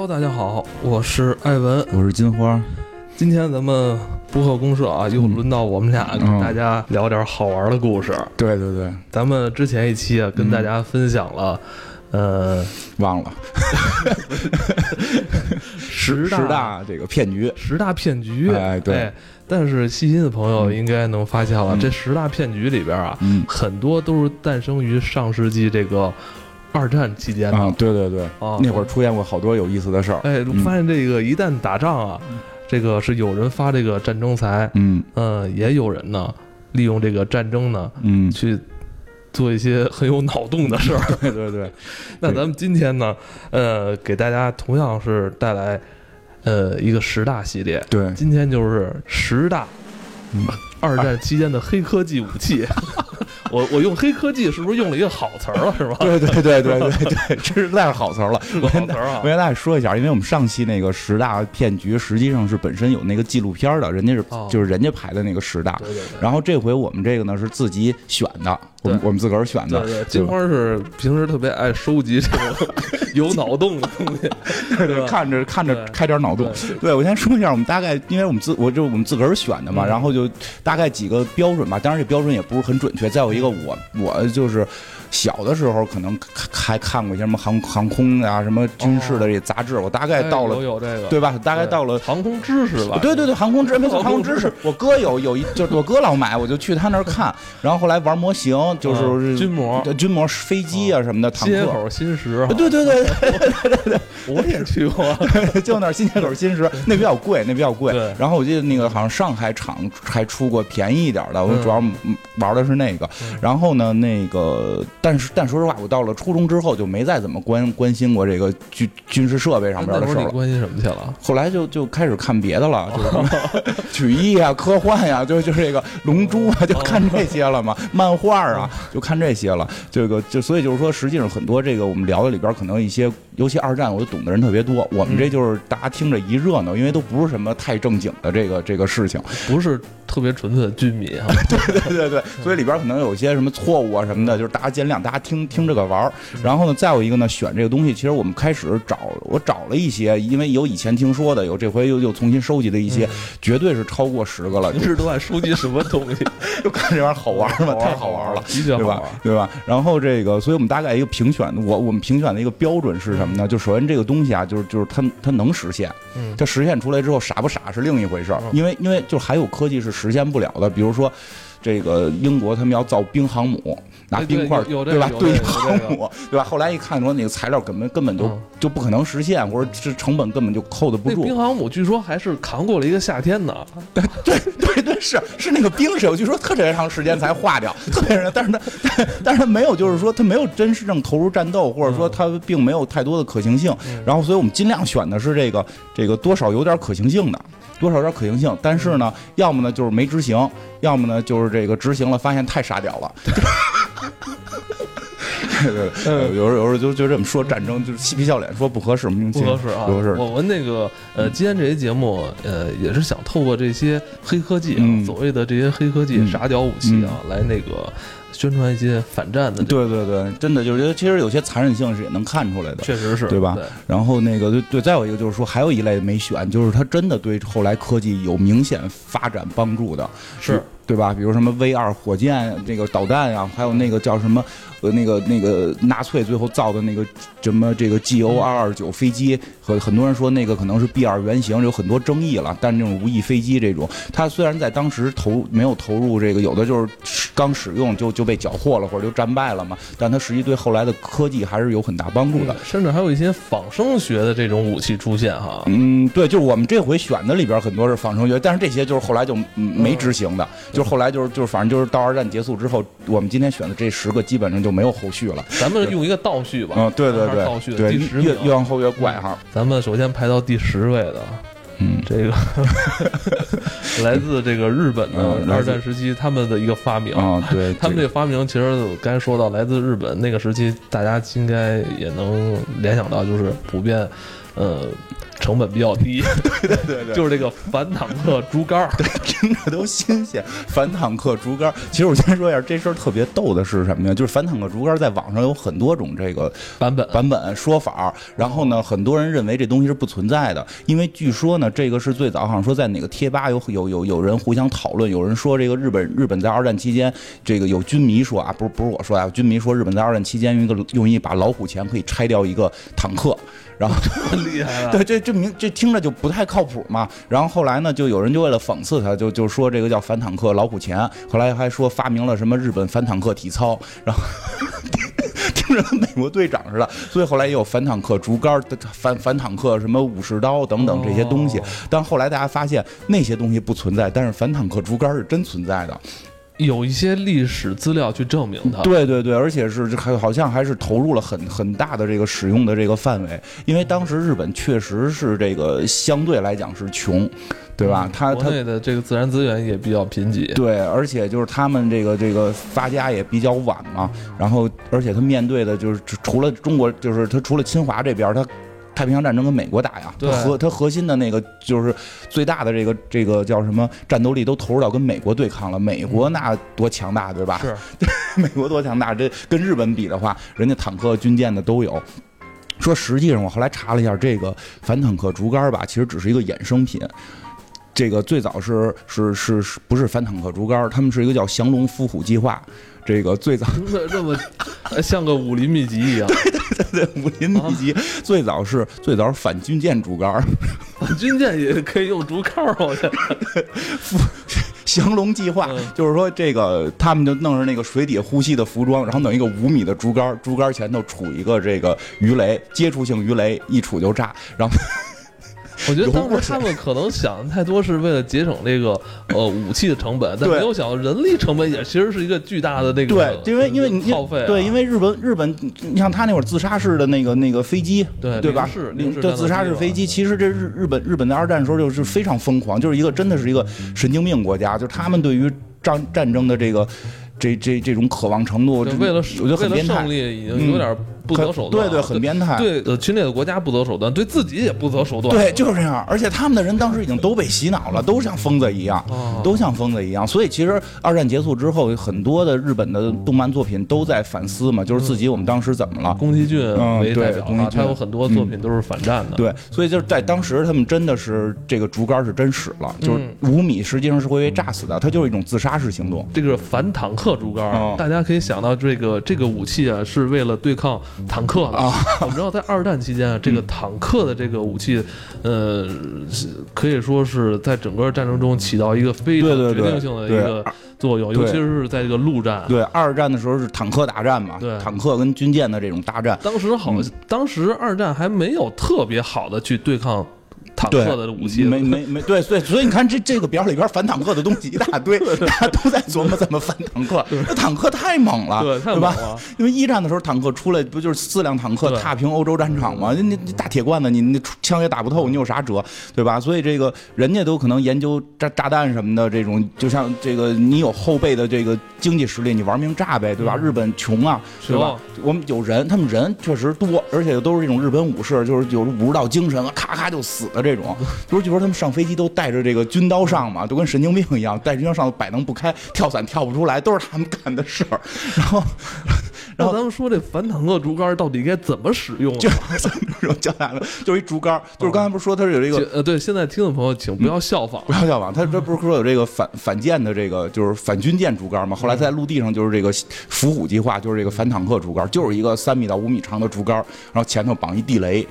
Hello，大家好，我是艾文，我是金花。今天咱们播客公社啊，又轮到我们俩嗯跟大家聊点好玩的故事。对对对，咱们之前一期啊，跟大家分享了，呃，忘了 十十大这个骗局。十大骗局。哎对但是细心的朋友应该能发现了，嗯这十大骗局里边啊，嗯很多都是诞生于上世纪这个二战期间的。啊，对对对，啊那会儿出现过好多有意思的事儿。哎，我发现这个一旦打仗啊，这个是有人发这个战争财，嗯嗯，也有人呢利用这个战争呢嗯，去做一些很有脑洞的事儿。对对对，那咱们今天呢，呃，给大家同样是带来呃一个十大系列，对，今天就是十大嗯二战期间的黑科技武器。我我用黑科技是不是用了一个好词儿了？是吧？对对对对对对，这实在是好词儿了。是个好词儿啊我。跟大家说一下，因为我们上期那个十大骗局实际上是本身有那个纪录片的，人家是哦就是人家排的那个十大。对对对。然后这回我们这个呢是自己选的，我们我们自个儿选的对。对，金花是平时特别爱收集这种 有脑洞的东西，对对？看着看着开点脑洞对。对，我先说一下，我们大概，因为我们自我就我们自个儿选的嘛，嗯然后就大概几个标准吧。当然这标准也不是很准确。再有一个，我我就是小的时候可能还看过一些什么航航空啊、什么军事的这杂志，我大概到了哎有有这个，对吧？大概到了。航空知识吧？对对对，航空知没错，航空知识。我哥有有一，就是我哥老买，我就去他那儿看。然后后来玩模型，就是嗯军模军模、飞机啊什么的，坦克。新街口新石，对对对，我也去过。就那儿新街口新石，那比较贵，那比较贵。然后我记得那个好像上海厂还出过便宜一点的，我嗯主要玩的是那个嗯。然后呢，那个但是但说实话，我到了初中之后就没再怎么关关心过这个军军事设备上边的事儿了。关心什么去了？后来就就开始看别的了，就是什么曲艺啊、科幻呀、就就这个《龙珠》啊，就看这些了嘛，漫画啊，就看这些了。这个就所以就是说，实际上很多这个我们聊的里边，可能一些，尤其二战，我就懂的人特别多。我们这就是大家听着一热闹，因为都不是什么太正经的这个这个事情。不是特别纯粹的军迷啊。对对对对，所以里边可能有一些什么错误啊什么的，就是大家见谅，大家听听这个玩儿。然后呢，再有一个呢，选这个东西，其实我们开始找，我找了一些，因为有以前听说的，有这回又又重新收集的一些，嗯绝对是超过十个了。您 是都在收集什么东西？就看这玩意儿好玩吗，太好玩了。对吧。？对吧？然后这个，所以我们大概一个评选，我我们评选的一个标准是什么呢？就首先这个东西啊，就是就是它它能实现，嗯它实现出来之后傻不傻是另一回事儿嗯，因为因为就还有科技是实现不了的，比如说。这个英国他们要造冰航母，拿冰块对吧堆个有这个有这个航母，对吧？后来一看说那个材料根本根本就嗯就不可能实现，或者这成本根本就扣的不住那冰。航母据说还是扛过了一个夏天呢。对对对，是是那个冰是，据说特别长时间才化掉，特别长，但是它但但是它没有，就是说它没有真实正投入战斗，或者说它并没有太多的可行性。嗯然后，所以我们尽量选的是这个这个多少有点可行性的，多少有点可行性。但是呢，要么呢就是没执行，要么呢就是这个执行了发现太傻屌了。对对 对，呃有时候有时候就就这么说战争，就是嬉皮笑脸说不合适，不合适啊！不合适。我们那个呃，今天这期节目呃，也是想透过这些黑科技啊，嗯所谓的这些黑科技、嗯傻屌武器啊，来那个宣传一些反战的。，对对对，真的就是其实有些残忍性是也能看出来的。确实是对吧对，然后那个对对，再有一个就是说，还有一类没选，就是它真的对后来科技有明显发展帮助的，是对吧？比如什么 V 二火箭这个导弹啊，还有那个叫什么呃那个那个纳粹最后造的那个什么这个 GO 二二九飞机，和很多人说那个可能是 B 二原型，有很多争议了。但这种无翼飞机这种，它虽然在当时投没有投入这个，有的就是刚使用就就被缴获了或者就战败了嘛，但它实际对后来的科技还是有很大帮助的。甚至还有一些仿生学的这种武器出现哈。嗯，对，就是我们这回选的里边很多是仿生学，但是这些就是后来就没执行的，就是后来就是就是反正就是到二战结束之后，我们今天选的这十个基本上就没有后续了。咱们用一个倒叙吧。嗯，对对对倒叙对。越越往后越怪哈。咱们首先排到第十位的，嗯，这个 来自这个日本的二战时期他们的一个发明。啊，对，他们这个发明，其实我刚才说到来自日本那个时期，大家应该也能联想到，就是普遍，呃，成本比较低，对对对，就是这个反坦克竹竿儿。听着都新鲜。反坦克竹竿，其实我先说一下，这事儿特别逗的是什么呀？就是反坦克竹竿在网上有很多种这个版本版本说法，然后呢，很多人认为这东西是不存在的，因为据说呢，这个是最早好像说在哪个贴吧有有有有人互相讨论，有人说这个日本日本在二战期间，这个有军迷说啊，不是不是我说啊，军迷说日本在二战期间用一个用一把老虎钳可以拆掉一个坦克。然后 厉害了，对，这这明这听着就不太靠谱嘛。然后后来呢，就有人就为了讽刺他，就就说这个叫反坦克老虎钳。后来还说发明了什么日本反坦克体操，然后 听着跟美国队长似的。所以后来也有反坦克竹竿、反反坦克什么武士刀等等这些东西。但后来大家发现那些东西不存在，但是反坦克竹竿是真存在的。有一些历史资料去证明它。对对对，而且是还好像还是投入了很很大的这个使用的这个范围，因为当时日本确实是这个相对来讲是穷，对吧？它国内的这个自然资源也比较贫瘠。对，而且就是他们这个这个发家也比较晚嘛，然后而且他面对的就是除了中国，就是他除了侵华这边他。太平洋战争跟美国打呀，核它核心的那个就是最大的这个这个叫什么战斗力都投入到跟美国对抗了。美国那多强大，对吧？是，美国多强大？这跟日本比的话，人家坦克、军舰的都有。说实际上，我后来查了一下，这个反坦克竹竿吧，其实只是一个衍生品。这个最早是是是是不是反坦克竹竿？他们是一个叫降龙伏虎计划。这个最早这么像个武林秘籍一样，对对对，武林秘籍最早是最早反军舰竹竿，反军舰也可以用竹竿儿，我觉得。降龙计划就是说，这个他们就弄上那个水底呼吸的服装，然后弄一个五米的竹竿，竹竿前头杵一个这个鱼雷，接触性鱼雷一杵就炸，然后。我觉得当时他们可能想的太多，是为了节省这个呃武器的成本，但没有想到人力成本也其实是一个巨大的那个对，因为因为你耗费对，因为日本日本，你像他那会儿自杀式的那个那个飞机，对对吧？是，对自杀式飞机，其实这日日本日本在二战的时候就是非常疯狂，就是一个真的是一个神经病国家，就是他们对于战战争的这个这这这种渴望程度，为了我觉得很变态，已经有点。不择手段，对对，很变态。对呃，侵略的国家不择手段，对自己也不择手段。对，就是这样。而且他们的人当时已经都被洗脑了，都像疯子一样，都像疯子一样。所以其实二战结束之后，很多的日本的动漫作品都在反思嘛，就是自己我们当时怎么了？宫崎骏为代表啊，他有很多作品都是反战的。对，所以就是在当时，他们真的是这个竹竿是真使了，就是五米实际上是会被炸死的，它就是一种自杀式行动。这个反坦克竹竿，大家可以想到这个这个武器啊，是为了对抗坦克啊。我们知道，在二战期间啊，这个坦克的这个武器，呃，可以说是在整个战争中起到一个非常决定性的一个作用，尤其是在这个陆战。对，二战的时候是坦克大战嘛，对，坦克跟军舰的这种大战。当时好，当时二战还没有特别好的去对抗。坦克的武器没没没对对，所以你看这这个表里边反坦克的东西一大堆，大家都在琢磨怎么反坦克。那坦克太猛了，对吧？因为一战的时候坦克出来不就是四辆坦克踏平欧洲战场吗？那大铁罐子，你那枪也打不透，你有啥辙，对吧？所以这个人家都可能研究炸炸弹什么的，这种就像这个你有后备的这个经济实力，你玩命炸呗，对吧？日本穷啊，对吧？我们有人，他们人确实多，而且都是这种日本武士，就是有武士道精神，咔咔就死的。这种，不是据说他们上飞机都带着这个军刀上嘛，都跟神经病一样，带军刀上摆弄不开，跳伞跳不出来，都是他们干的事儿。然后，然后咱们说这反坦克竹竿到底该怎么使用？就 教大家，就是一竹竿，就是刚才不是说它是有这个呃，对，现在听众朋友请不要效仿，不要效仿。他这不是说有这个反反舰的这个就是反军舰竹竿吗？后来在陆地上就是这个伏虎计划，就是这个反坦克竹竿，就是一个三米到五米长的竹竿，然后前头绑一地雷。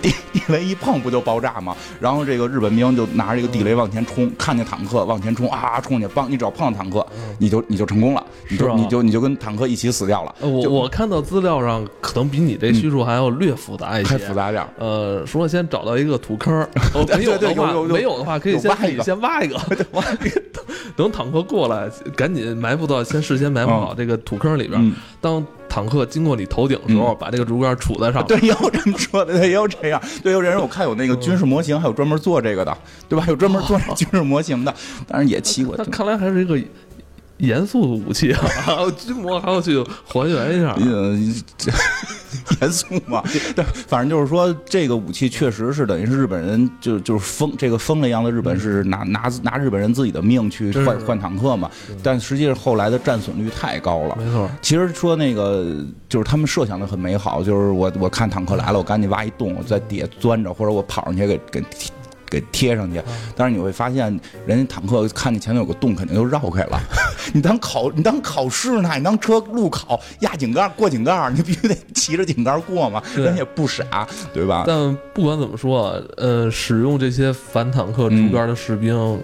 地地雷一碰不就爆炸吗？然后这个日本兵就拿着这个地雷往前冲，看见坦克往前冲啊，冲去，帮你只要碰到坦克，你就你就成功了，你就你就你就跟坦克一起死掉了。我我看到资料上可能比你这叙述还要略复杂一些，还复杂点。呃，说先找到一个土坑，没有的话没有的话可以先挖一个，先挖一个，挖一个，等坦克过来，赶紧埋伏到先事先埋伏好这个土坑里边，当。坦克经过你头顶的时候，把这个竹竿杵在上。对，也有这么说的，对，也有这样。对，有人我看有那个军事模型，还有专门做这个的，对吧？有专门做 军事模型的，当然也骑过。那看来还是一个严肃的武器啊，军模 还要去还原一下。嗯，严肃嘛？但，反正就是说，这个武器确实是等于是日本人就就是疯这个疯了一样的日本是拿拿拿日本人自己的命去换换坦克嘛。但实际上后来的战损率太高了。没错。其实说那个就是他们设想的很美好，就是我我看坦克来了，我赶紧挖一洞，我在底下钻着，或者我跑上去给给。给贴上去，但是你会发现，人家坦克看见前头有个洞，肯定就绕开了。你当考你当考试呢，你当车路考压井盖过井盖，你必须得骑着井盖过嘛。人也不傻，对吧？但不管怎么说，呃，使用这些反坦克竹竿的士兵。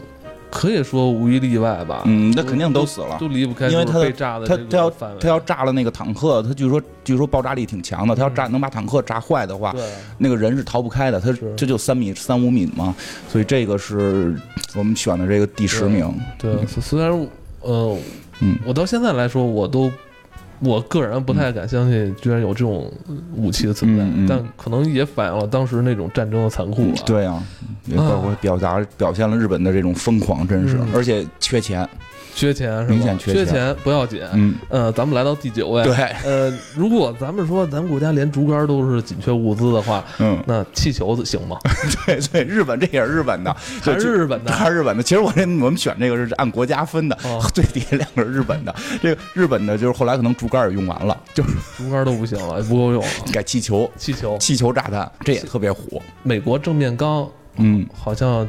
可以说无一例外吧，嗯，那肯定都死了，都离不开，因为他被炸的，他他要他要炸了那个坦克，他据说据说爆炸力挺强的，他要炸能把坦克炸坏的话，那个人是逃不开的，他这就三米三五米嘛，所以这个是我们选的这个第十名。对，虽然呃，嗯，我到现在来说我都。我个人不太敢相信，居然有这种武器的存在，但可能也反映了当时那种战争的残酷吧。对啊，也包括表达表现了日本的这种疯狂，真是，而且缺钱。缺钱是吧？明显缺钱，不要紧。嗯，呃，咱们来到第九位。对，呃，如果咱们说咱们国家连竹竿都是紧缺物资的话，嗯，那气球行吗？对对，日本这也是日本的，还是日本的，还是日本的。其实我这我们选这个是按国家分的，最底下两个是日本的。这个日本的，就是后来可能竹竿也用完了，就是竹竿都不行了，不够用了，改气球，气球，气球炸弹，这也特别火。美国正面刚，嗯，好像。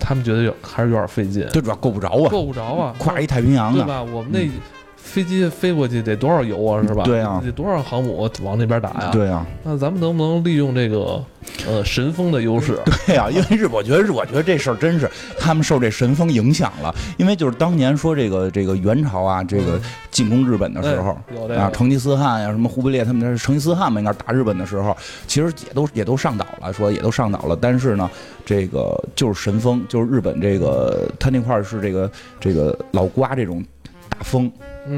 他们觉得有还是有点费劲，最主要够不着啊，够不着啊，跨一太平洋对吧？我们那飞机飞过去得多少油啊，是吧？对啊，得多少航母往那边打呀？对啊，那咱们能不能利用这个呃神风的优势？对啊，因为日，我觉得日，我觉得这事儿真是他们受这神风影响了。因为就是当年说这个这个元朝啊，这个进攻日本的时候啊，成吉思汗呀，什么忽必烈他们那是成吉思汗嘛，应该打日本的时候，其实也都也都上岛了，说也都上岛了，但是呢。这个就是神风，就是日本这个，他那块是这个这个老刮这种大风，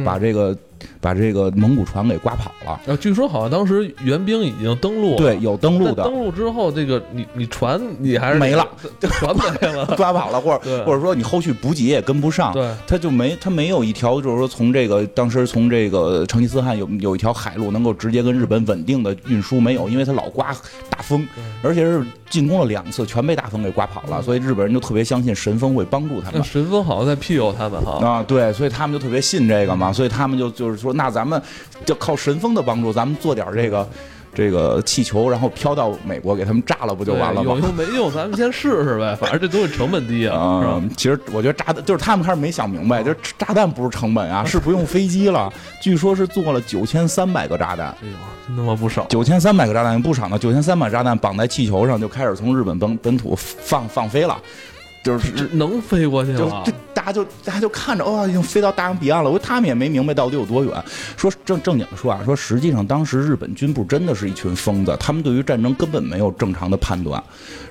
把这个。把这个蒙古船给刮跑了。呃，据说好像当时援兵已经登陆，对，有登陆的。登陆之后，这个你你船你还是没了，船没了，刮跑了，或者或者说你后续补给也跟不上，对，他就没他没有一条就是说从这个当时从这个成吉思汗有有一条海路能够直接跟日本稳定的运输没有，因为他老刮大风，而且是进攻了两次全被大风给刮跑了，所以日本人就特别相信神风会帮助他们。神风好像在庇佑他们哈啊，对，所以他们就特别信这个嘛，所以他们就就是说那咱们。就靠神风的帮助，咱们做点这个这个气球，然后飘到美国，给他们炸了，不就完了吗？有用没用，咱们先试试呗。反正这东西成本低啊，嗯？其实我觉得炸弹就是他们开始没想明白，就是炸弹不是成本啊，是不用飞机了。据说是做了九千三百个炸弹，哎呦，真他妈不少！九千三百个炸弹不少呢，九千三百炸弹绑在气球上，就开始从日本本本土放放飞了。就是能飞过去吗？就大家就大家就看着，哦，已经飞到大洋彼岸了。我他们也没明白到底有多远。说正正经的说啊，说实际上当时日本军部真的是一群疯子，他们对于战争根本没有正常的判断。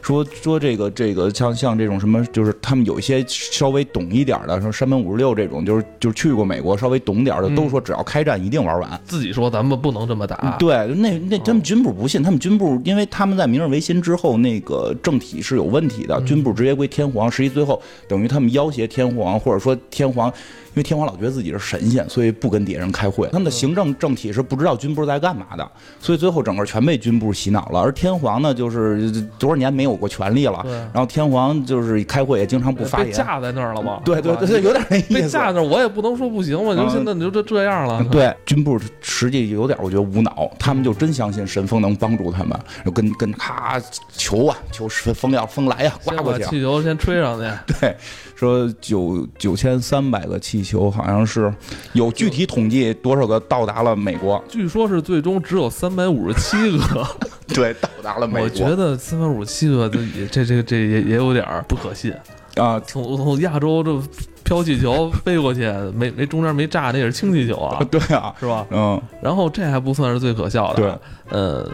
说说这个这个像像这种什么，就是他们有一些稍微懂一点的，说山本五十六这种，就是就是去过美国稍微懂点的，都说只要开战一定玩完。自己说咱们不能这么打。对，那那他们军部不信，他们军部因为他们在明治维新之后，那个政体是有问题的，军部直接归天皇。实际最后等于他们要挟天皇，或者说天皇。因为天皇老觉得自己是神仙，所以不跟底下人开会。他们的行政政体是不知道军部在干嘛的，所以最后整个全被军部洗脑了。而天皇呢，就是多少年没有过权力了。然后天皇就是开会也经常不发言。被架在那儿了吗？对对对，有点那意思。被架那儿，我也不能说不行嘛。就现在你就这这样了。对，军部实际有点，我觉得无脑。他们就真相信神风能帮助他们，就跟跟咔求啊求风要风来呀，刮过去。气球先吹上去。对。说九九千三百个气球，好像是有具体统计多少个到达了美国？据说是最终只有三百五十七个，对，到达了美国。我觉得三百五十七个，这这这也也有点不可信啊！从从亚洲这飘气球飞过去，没没中间没炸，那也是氢气球啊？对啊，是吧？嗯。然后这还不算是最可笑的，对，呃，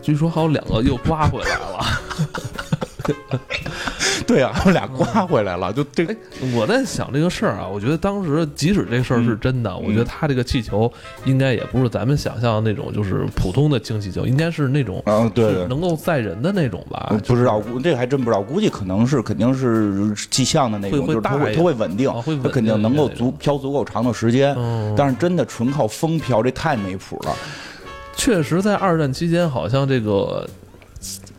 据说还有两个又刮回来了。对啊，他们俩刮回来了，就这。我在想这个事儿啊，我觉得当时即使这事儿是真的，我觉得他这个气球应该也不是咱们想象的那种，就是普通的氢气球，应该是那种嗯，对，能够载人的那种吧？不知道，这个还真不知道，估计可能是肯定是气象的那种，就是它会它会稳定，它肯定能够足飘足够长的时间。但是真的纯靠风飘，这太没谱了。确实，在二战期间，好像这个。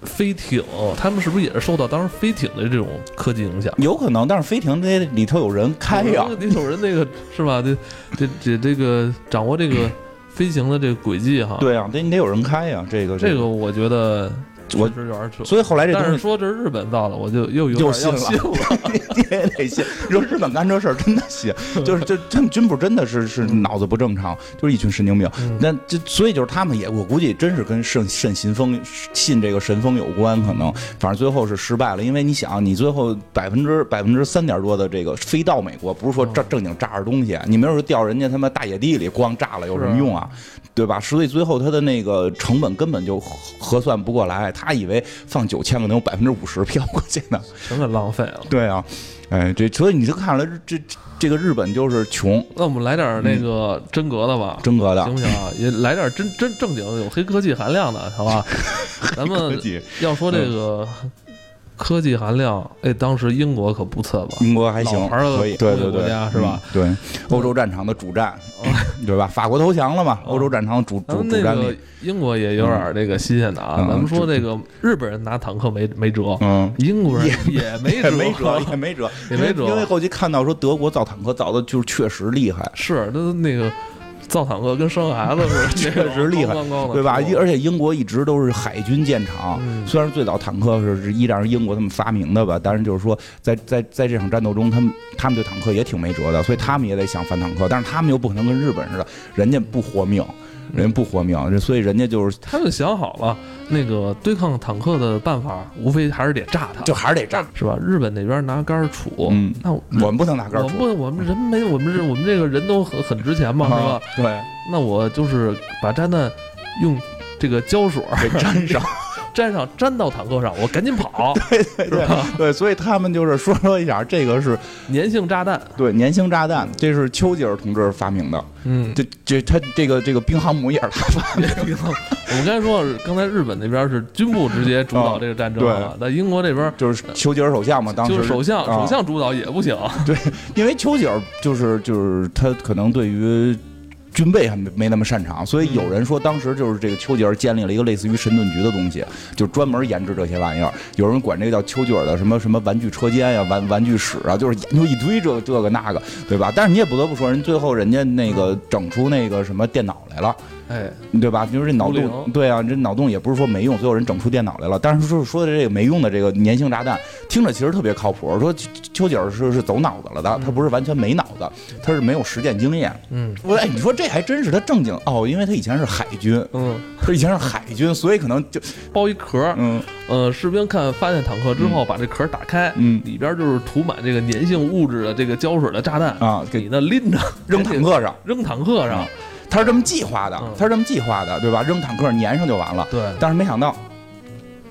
飞艇，他们是不是也是受到当时飞艇的这种科技影响？有可能，但是飞艇得里头有人开呀，里头人那个 是吧？这这这这个掌握这个飞行的这个轨迹哈？对啊，得你得有人开呀，这个这个我觉得。我所以后来这但是说这是日本造的，我就又有点信了。你也得信，你说日本干这事儿真的信，就是这真军部真的是是脑子不正常，就是一群神经病。那这所以就是他们也，我估计真是跟圣圣信风信这个神风有关，可能反正最后是失败了。因为你想，你最后百分之百分之三点多的这个飞到美国，不是说正正经炸着东西，你没准掉人家他妈大野地里光炸了有什么用啊？对吧？所以最后他的那个成本根本就核算不过来。他以为放九千个能有百分之五十飘过去呢，全给浪费了。对啊，哎，这所以你就看了这这个日本就是穷。那我们来点那个真格的吧，真格的行不行啊？也来点真真正经有黑科技含量的，好吧？咱们要说这个。科技含量，哎，当时英国可不次吧？英国还行，可以，对对对，是吧？对，欧洲战场的主战，对吧？法国投降了嘛？欧洲战场主主主战力，英国也有点这个新鲜的啊。咱们说这个日本人拿坦克没没辙，嗯，英国人也 没辙，没辙，也没辙，也没辙。因为后期看到说德国造坦克造的就是确实厉害，是那那个。造坦克跟生孩子 似的，确实厉害，对吧？而且英国一直都是海军建厂，虽然最早坦克是是依然是英国他们发明的吧，但是就是说，在在在这场战斗中，他们他们对坦克也挺没辙的，所以他们也得想反坦克，但是他们又不可能跟日本似的，人家不活命。人不活命，所以人家就是他们想好了，那个对抗坦克的办法，无非还是得炸它，就还是得炸，是吧？日本那边拿杆杵，嗯，那我们不能拿杆杵，我们我们人没我们这我们这个人都很很值钱嘛，是吧？对，那我就是把炸弹用这个胶水给粘上。粘上粘到坦克上，我赶紧跑。对对对对，所以他们就是说说一下，这个是粘性炸弹。对，粘性炸弹，这是丘吉尔同志发明的。嗯，这这他这个这个兵航母也是他发明的。我们刚才说，刚才日本那边是军部直接主导这个战争了，那英国这边就是丘吉尔首相嘛，当时首相首相主导也不行。对，因为丘吉尔就是就是他可能对于。军备还没没那么擅长，所以有人说当时就是这个丘吉尔建立了一个类似于神盾局的东西，就专门研制这些玩意儿。有人管这个叫丘吉尔的什么什么玩具车间呀、玩玩具室啊，就是研究一堆这这个那个，对吧？但是你也不得不说，人最后人家那个整出那个什么电脑来了。哎，对吧？就是这脑洞，对啊，这脑洞也不是说没用，所有人整出电脑来了。但是说说的这个没用的这个粘性炸弹，听着其实特别靠谱。说丘吉尔是是走脑子了的，他不是完全没脑子，他是没有实践经验。嗯，我哎，你说这还真是他正经哦，因为他以前是海军，嗯，他以前是海军，所以可能就包一壳，嗯，呃，士兵看发现坦克之后，把这壳打开，嗯，里边就是涂满这个粘性物质的这个胶水的炸弹啊，给你那拎着扔坦克上，扔坦克上。他是这么计划的，他是这么计划的，对吧？扔坦克粘上就完了。对，但是没想到。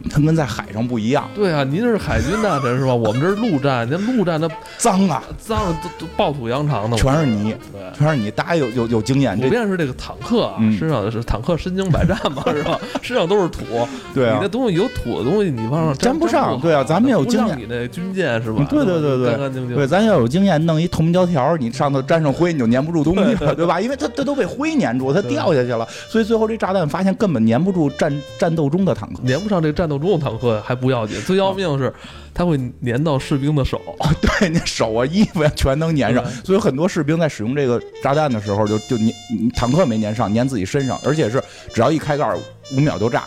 他跟在海上不一样。对啊，您是海军大臣是吧？我们这是陆战，那陆战的脏啊，脏，都都暴土扬长的，全是泥，对，全是泥。大家有有有经验，普遍是这个坦克啊，身上是坦克身经百战嘛，是吧？身上都是土，对啊，你那东西有土的东西，你往上粘不上。对啊，咱们有经验，你那军舰是吧？对对对对，干干净净。对，咱要有经验，弄一透明胶条，你上头沾上灰，你就粘不住东西了，对吧？因为它它都被灰粘住，它掉下去了，所以最后这炸弹发现根本粘不住战战斗中的坦克，粘不上这战斗中的坦克还。不要紧，最要命的是，它会粘到士兵的手。对，那手啊、衣服呀，全能粘上。所以很多士兵在使用这个炸弹的时候，就就粘坦克没粘上，粘自己身上，而且是只要一开盖，五秒就炸，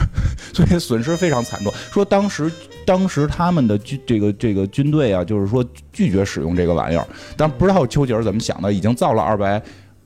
所以损失非常惨重。说当时当时他们的军这个这个军队啊，就是说拒绝使用这个玩意儿，但不知道丘吉尔怎么想的，已经造了二百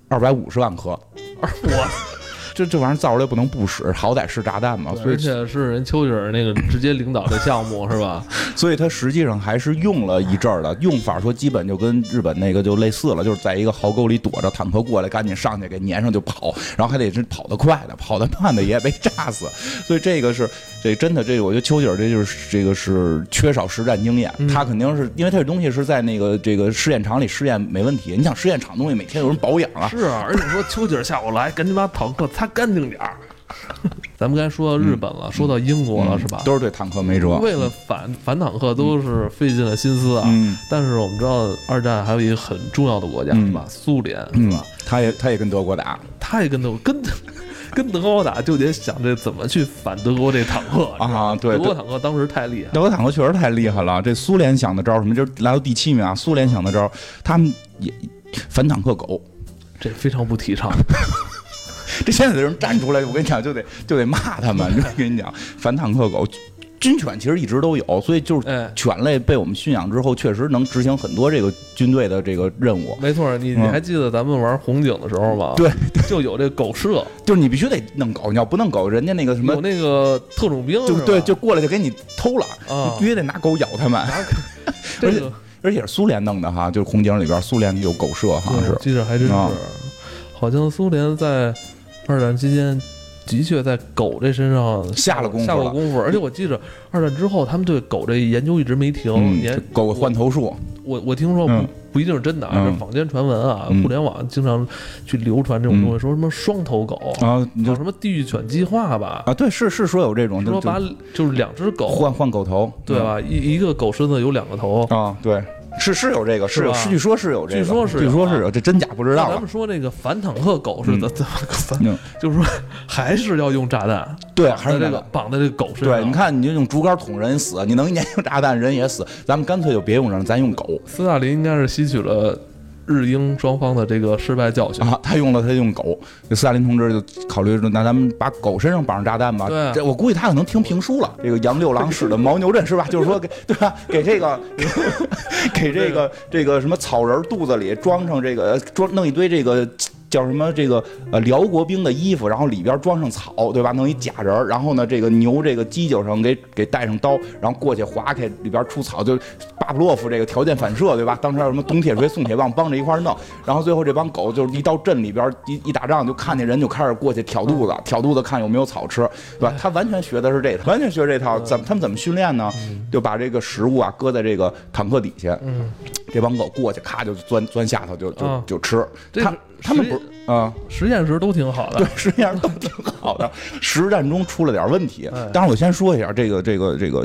二百五十万颗。我。这这玩意儿造出来不能不使，好歹是炸弹嘛。而且是人丘吉尔那个直接领导的项目是吧？所以他实际上还是用了一阵儿的用法，说基本就跟日本那个就类似了，就是在一个壕沟里躲着，坦克过来赶紧上去给粘上就跑，然后还得是跑得快的，跑得慢的也被炸死。所以这个是这真的，这个我觉得丘吉尔这就是这个是缺少实战经验，他肯定是因为他这东西是在那个这个试验场里试验没问题。你想试验场东西每天有人保养啊？是啊，而且说丘吉尔下午来，赶紧把坦克擦干净点儿。咱们刚才说到日本了，说到英国了，是吧？都是对坦克没辙。为了反反坦克，都是费尽了心思啊。但是我们知道，二战还有一个很重要的国家，是吧？苏联，是吧？他也他也跟德国打，他也跟德跟跟德国打，就得想这怎么去反德国这坦克啊。对，德国坦克当时太厉害，德国坦克确实太厉害了。这苏联想的招什么？就是来到第七名啊。苏联想的招，他们也反坦克狗，这非常不提倡。这现在的人站出来，我跟你讲，就得就得骂他们。就跟你讲，反坦克狗，军犬其实一直都有，所以就是犬类被我们驯养之后，确实能执行很多这个军队的这个任务。没错，你你还记得咱们玩红警的时候吗？对，就有这狗舍，就是你必须得弄狗，你要不弄狗，人家那个什么有那个特种兵，就对，就过来就给你偷了，必须得拿狗咬他们。而且而且是苏联弄的哈，就是红警里边苏联有狗舍，好像是，记得还真是，好像苏联在。二战期间，的确在狗这身上下了功夫，下过功夫。而且我记着，二战之后，他们对狗这研究一直没停。连狗换头术，我我听说不不一定是真的啊，是坊间传闻啊。互联网经常去流传这种东西，说什么双头狗啊，叫什么地狱犬计划吧？啊，对，是是说有这种，说把就是两只狗换换狗头，对吧？一一个狗身子有两个头啊，对。是是有这个，是有，据说是有这个，据说是，据说是有，这真假不知道。咱们说那个反坦克狗是怎怎么反？就是说还是要用炸弹，对，还是这个绑在这个狗身上。对，你看，你就用竹竿捅人死，你能一年用炸弹人也死，咱们干脆就别用人，咱用狗。斯大林应该是吸取了。日英双方的这个失败教训啊，他用了他用狗，这斯大林同志就考虑说，那咱们把狗身上绑上炸弹吧。对，这我估计他可能听评书了，这个杨六郎使的牦牛阵是吧？就是说给对吧？给这个 给这个这个什么草人肚子里装上这个装弄一堆这个。叫什么？这个呃，辽国兵的衣服，然后里边装上草，对吧？弄一假人然后呢，这个牛这个犄角上给给带上刀，然后过去划开，里边出草，就巴甫洛夫这个条件反射，对吧？当时还有什么东铁锤、宋铁棒帮着一块弄，然后最后这帮狗就是一到镇里边一一打仗，就看见人就开始过去挑肚子，挑肚子看有没有草吃，对吧？他完全学的是这套，完全学这套。怎么他们怎么训练呢？就把这个食物啊搁在这个坦克底下，这帮狗过去咔就钻钻下头就就就吃。他他们不是啊，实验时都挺好的，对，实验室都挺好的。实战中出了点问题，当然我先说一下这个这个这个，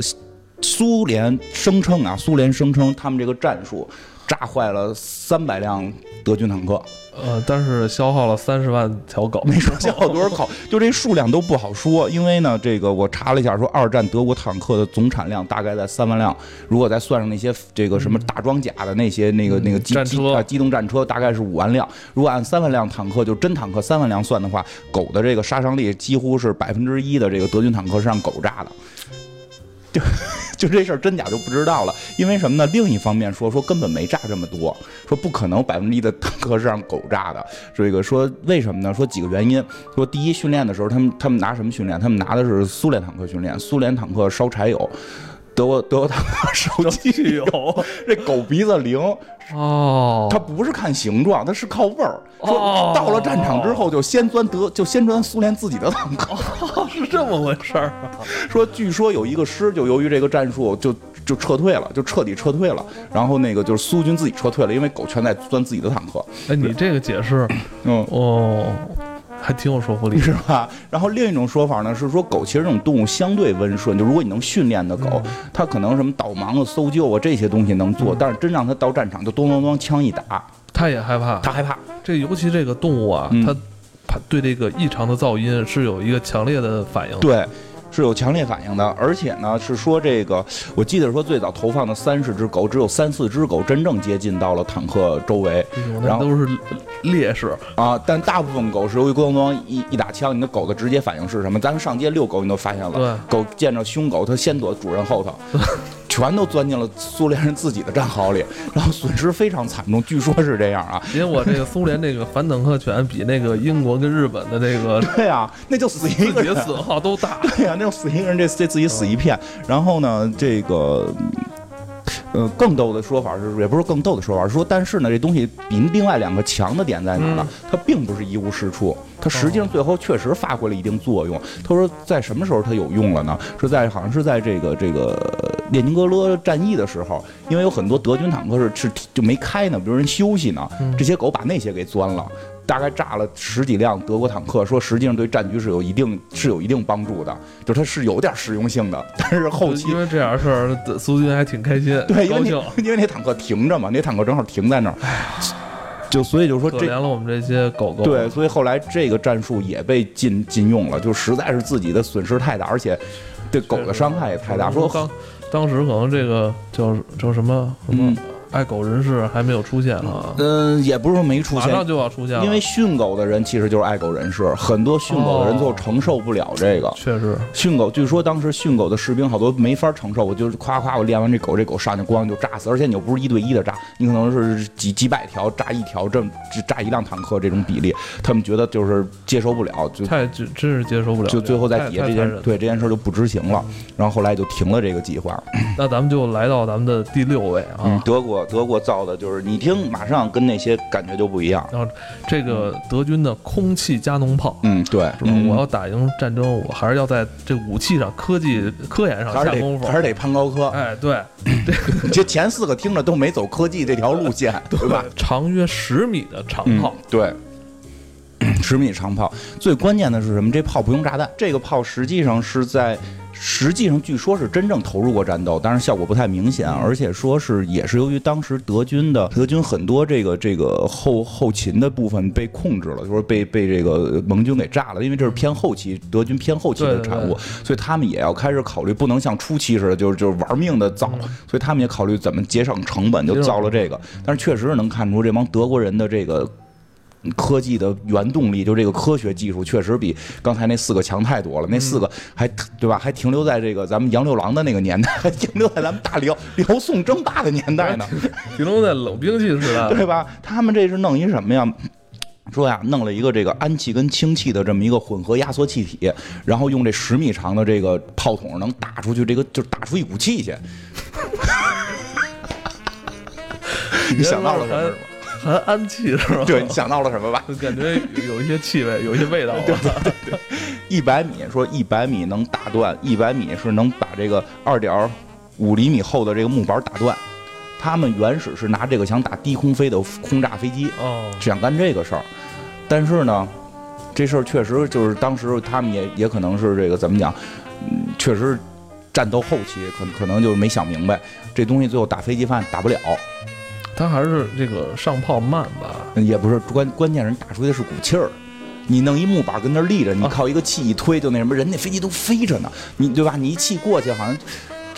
苏联声称啊，苏联声称他们这个战术炸坏了三百辆德军坦克。呃，但是消耗了三十万条狗，没说消耗多少口，就这数量都不好说。因为呢，这个我查了一下，说二战德国坦克的总产量大概在三万辆，如果再算上那些这个什么大装甲的那些那个那个机车啊机动战车，大概是五万辆。如果按三万辆坦克就真坦克三万辆算的话，狗的这个杀伤力几乎是百分之一的这个德军坦克是让狗炸的。就 就这事儿真假就不知道了，因为什么呢？另一方面说说根本没炸这么多，说不可能百分之一的坦克是让狗炸的。这个说为什么呢？说几个原因。说第一，训练的时候他们他们拿什么训练？他们拿的是苏联坦克训练，苏联坦克烧柴油。德国德国坦克烧汽油，这狗鼻子灵哦，它不是看形状，它是靠味儿。说到了战场之后，就先钻德，就先钻苏联自己的坦克，是这么回事儿。说据说有一个师，就由于这个战术，就就撤退了，就彻底撤退了。然后那个就是苏军自己撤退了，因为狗全在钻自己的坦克。哎，你这个解释，嗯哦。还挺有说服力，是吧？然后另一种说法呢，是说狗其实这种动物相对温顺，就如果你能训练的狗，它可能什么导盲啊、搜救啊这些东西能做，但是真让它到战场就咚咚咚枪一打，它也害怕，它害怕。这尤其这个动物啊，它它对这个异常的噪音是有一个强烈的反应。对。是有强烈反应的，而且呢，是说这个，我记得说最早投放的三十只狗，只有三四只狗真正接近到了坦克周围，然后都是烈士啊。但大部分狗是由于咣咣一一打枪，你的狗的直接反应是什么？咱们上街遛狗，你都发现了，狗见着凶狗，它先躲主人后头。全都钻进了苏联人自己的战壕里，然后损失非常惨重，据说是这样啊。因为我这个苏联这个反坦克犬比那个英国跟日本的这个，对啊，那就死一个人，损耗都大。对呀，那就死一个人，这这自己死一片。然后呢，这个。呃，更逗的说法是，也不是更逗的说法，是说，但是呢，这东西比另外两个强的点在哪呢？它并不是一无是处，它实际上最后确实发挥了一定作用。他说，在什么时候它有用了呢？是在好像是在这个这个列宁格勒战役的时候，因为有很多德军坦克是是就没开呢，比如人休息呢，这些狗把那些给钻了。大概炸了十几辆德国坦克，说实际上对战局是有一定是有一定帮助的，就它是有点实用性的。但是后期因为这点事儿，苏军还挺开心，对，因为因为那坦克停着嘛，那坦克正好停在那儿，就所以就说可怜了我们这些狗狗。对，所以后来这个战术也被禁禁用了，就实在是自己的损失太大，而且对狗的伤害也太大。说当当时可能这个叫叫什么什么。爱狗人士还没有出现啊？嗯，也不是说没出现，马上就要出现了。因为训狗的人其实就是爱狗人士，很多训狗的人最后承受不了这个。确实，训狗，据说当时训狗的士兵好多没法承受，我就夸夸我练完这狗，这狗上去咣就炸死，而且你又不是一对一的炸，你可能是几几百条炸一条，这炸一辆坦克这种比例，他们觉得就是接受不了，就太真真是接受不了，就最后在底下这件对这件事就不执行了，然后后来就停了这个计划。那咱们就来到咱们的第六位啊，德国，德国造的。就是你听，马上跟那些感觉就不一样。然后，这个德军的空气加农炮，嗯，对，是吧？我要打赢战争，我还是要在这武器上、科技、科研上下功夫，还是得攀高科。哎，对，这前四个听着都没走科技这条路线，对吧？长约十米的长炮，对，十米长炮。最关键的是什么？这炮不用炸弹，这个炮实际上是在。实际上，据说是真正投入过战斗，但是效果不太明显，而且说是也是由于当时德军的德军很多这个这个后后勤的部分被控制了，就是被被这个盟军给炸了，因为这是偏后期，德军偏后期的产物，所以他们也要开始考虑，不能像初期似的，就是就是玩命的造，所以他们也考虑怎么节省成本，就造了这个。但是确实是能看出这帮德国人的这个。科技的原动力，就这个科学技术，确实比刚才那四个强太多了。那四个还对吧？还停留在这个咱们杨六郎的那个年代，还停留在咱们大辽辽宋争霸的年代呢，停留在冷兵器时代，对吧？他们这是弄一什么呀？说呀，弄了一个这个氨气跟氢气的这么一个混合压缩气体，然后用这十米长的这个炮筒能打出去，这个就打出一股气去。你想到了什么？含氨气是吧？对，你想到了什么吧？感觉有一些气味，有一些味道。对对对，一百米说一百米能打断，一百米是能把这个二点五厘米厚的这个木板打断。他们原始是拿这个想打低空飞的轰炸飞机，哦，想干这个事儿。但是呢，这事儿确实就是当时他们也也可能是这个怎么讲？嗯，确实战斗后期可可能就是没想明白，这东西最后打飞机发现打不了。他还是这个上炮慢吧？也不是关关键，人打出的是股气儿。你弄一木板跟那立着，你靠一个气一推就那什么，人那飞机都飞着呢，你对吧？你一气过去，好像。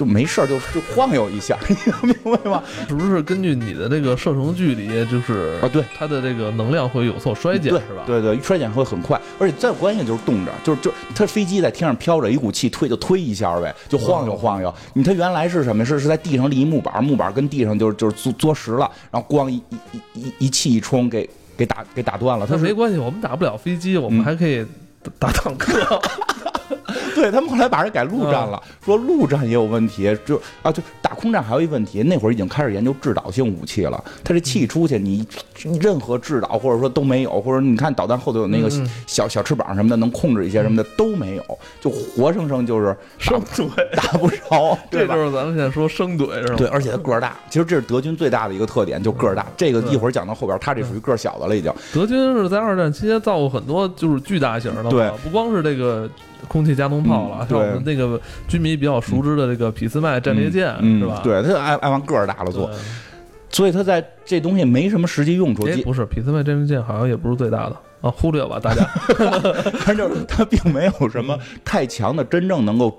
就没事儿，就就晃悠一下，你明白吗？是不是根据你的这个射程距离，就是啊，对，它的这个能量会有所衰减，是吧？对对，衰减会很快，而且再有关键就是冻着，就是就它飞机在天上飘着，一股气推就推一下呗，就晃悠晃悠。你它原来是什么？是是在地上立一木板，木板跟地上就是就是坐坐实了，然后咣一一一一气一冲，给给打给打断了。它没关系，我们打不了飞机，我们还可以打坦克。对他们后来把人改陆战了，说陆战也有问题，就啊，就打空战还有一问题，那会儿已经开始研究制导性武器了。他这气出去，你任何制导或者说都没有，或者你看导弹后头有那个小小翅膀什么的，能控制一些什么的都没有，就活生生就是生怼打不着。这就是咱们现在说生怼是吧？对，而且他个儿大，其实这是德军最大的一个特点，就个儿大。这个一会儿讲到后边，他这属于个儿小的了已经。德军是在二战期间造过很多就是巨大型的，对，不光是这个。空气加农炮了，像我们那个军迷比较熟知的这个俾斯麦战列舰，是吧？对，他就爱爱往个儿大了做，所以他在这东西没什么实际用处。不是俾斯麦战列舰好像也不是最大的啊，忽略吧，大家。反正他并没有什么太强的真正能够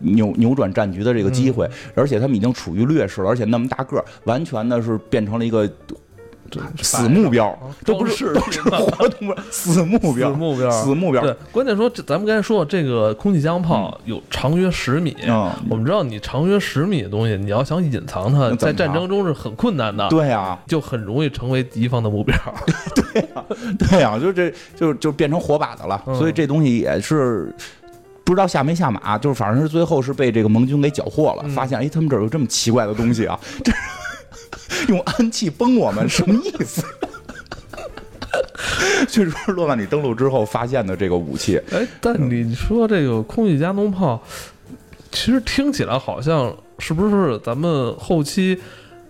扭扭转战局的这个机会，而且他们已经处于劣势了，而且那么大个儿，完全的是变成了一个。死目标，都不是都是活动目死目标，死目标，死目标。对，关键说，咱们刚才说这个空气枪炮有长约十米，我们知道你长约十米的东西，你要想隐藏它，在战争中是很困难的。对呀，就很容易成为敌方的目标。对呀，对呀，就这就就变成活靶子了。所以这东西也是。不知道下没下马，就是反正是最后是被这个盟军给缴获了，发现哎，他们这儿有这么奇怪的东西啊！这 用氨气崩我们什么意思？确实是诺曼底登陆之后发现的这个武器。哎，但你说这个空气加农炮，其实听起来好像是不是咱们后期？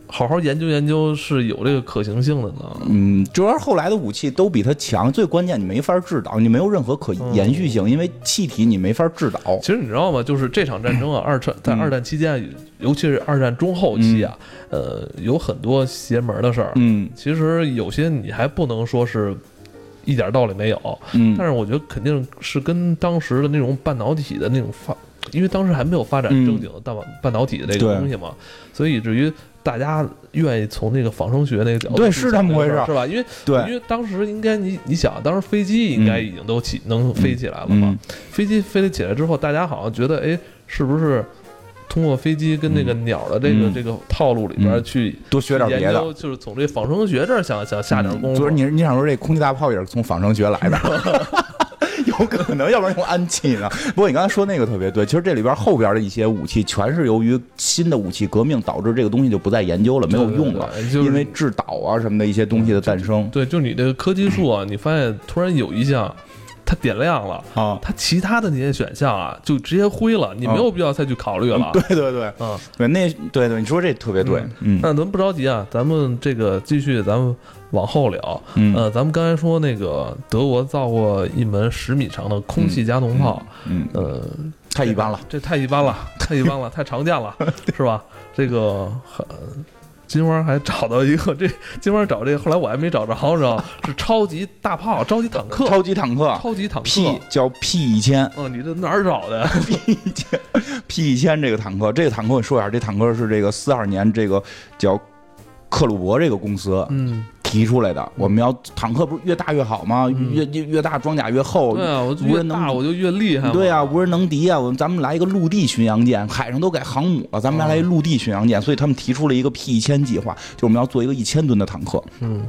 好好研究研究是有这个可行性的呢。嗯，主要是后来的武器都比它强，最关键你没法制导，你没有任何可延续性，因为气体你没法制导。其实你知道吗？就是这场战争啊，二战在二战期间，尤其是二战中后期啊，呃，有很多邪门的事儿。嗯，其实有些你还不能说是一点道理没有。嗯，但是我觉得肯定是跟当时的那种半导体的那种发，因为当时还没有发展正经的半半导体的这个东西嘛，所以以至于。大家愿意从那个仿生学那个角度，对，是这么回事，是吧？因为对，因为当时应该你你想，当时飞机应该已经都起能飞起来了嘛？飞机飞起来之后，大家好像觉得，哎，是不是通过飞机跟那个鸟的这个这个套路里边去多学点别的？就是从这仿生学这儿想想下点功夫。就是你你想说这空气大炮也是从仿生学来的？有可能，要不然用氨气呢？不过你刚才说那个特别对，其实这里边后边的一些武器，全是由于新的武器革命导致这个东西就不再研究了，没有用了，因为制导啊什么的一些东西的诞生。对，就你这个科技树啊，你发现突然有一项。它点亮了啊，它其他的那些选项啊，就直接灰了，你没有必要再去考虑了。对对对，嗯，对，那对对，你说这特别对。嗯，那咱们不着急啊，咱们这个继续，咱们往后聊。嗯，呃，咱们刚才说那个德国造过一门十米长的空气加农炮，嗯，呃，太一般了，这太一般了，太一般了，太常见了，是吧？这个很。金花还找到一个，这金花找这个，后来我还没找着，知道 是超级大炮，超级坦克，超级坦克，超级坦克，P 叫 P 一千。嗯，你这哪儿找的？P 一千，P 一千这个坦克，这个坦克我说一下，这坦克是这个四二年这个叫克鲁伯这个公司，嗯。提出来的，我们要坦克不是越大越好吗？越越越大装甲越厚，对啊，无人能我就越厉害。对啊，无人能敌啊！我们咱们来一个陆地巡洋舰，海上都改航母了，咱们来一陆地巡洋舰。所以他们提出了一个 P 一千计划，就我们要做一个一千吨的坦克。嗯，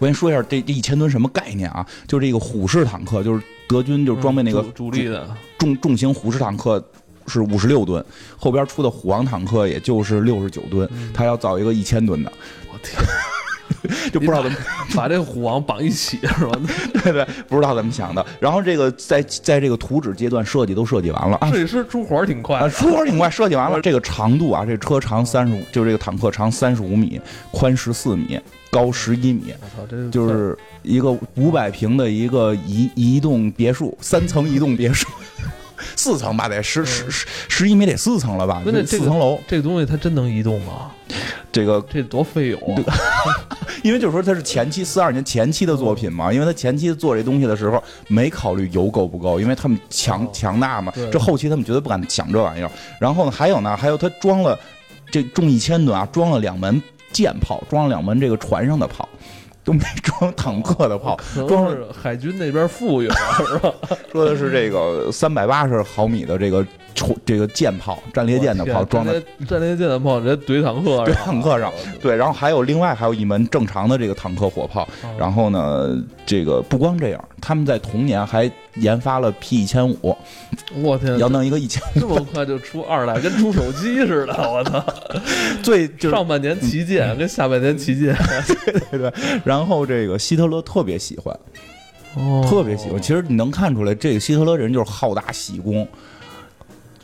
我先说一下这这一千吨什么概念啊？就是这个虎式坦克，就是德军就装备那个主力的重重型虎式坦克是五十六吨，后边出的虎王坦克也就是六十九吨，他要造一个一千吨的。我天！就不知道怎么把这个虎王绑一起是吧？对对，不知道怎么想的。然后这个在在这个图纸阶段设计都设计完了啊，设计师出活挺快，出活挺快，设计完了。这个长度啊，这车长三十五，就这个坦克长三十五米，宽十四米，高十一米。我操，这就是一个五百平的一个移移动别墅，三层移动别墅。四层吧，得十十十十一米，得四层了吧？四层楼，这个东西它真能移动吗？这个这多费油啊！因为就是说它是前期四二年前期的作品嘛，因为他前期做这东西的时候没考虑油够不够，因为他们强强大嘛。这后期他们绝对不敢想这玩意儿。然后呢，还有呢，还有他装了这重一千吨啊，装了两门舰炮，装了两门这个船上的炮。都没装坦克的炮，装是海军那边富裕了，是吧？说的是这个三百八十毫米的这个这个舰炮，战列舰的炮装的战列舰的炮，直接怼坦克，怼坦克上。对，然后还有另外还有一门正常的这个坦克火炮。然后呢，这个不光这样，他们在同年还研发了 P 一千五。我天，要弄一个一千五，这么快就出二代，跟出手机似的，我操！最上半年旗舰跟下半年旗舰，对对对。然后这个希特勒特别喜欢，特别喜欢。其实你能看出来，这个希特勒人就是好大喜功。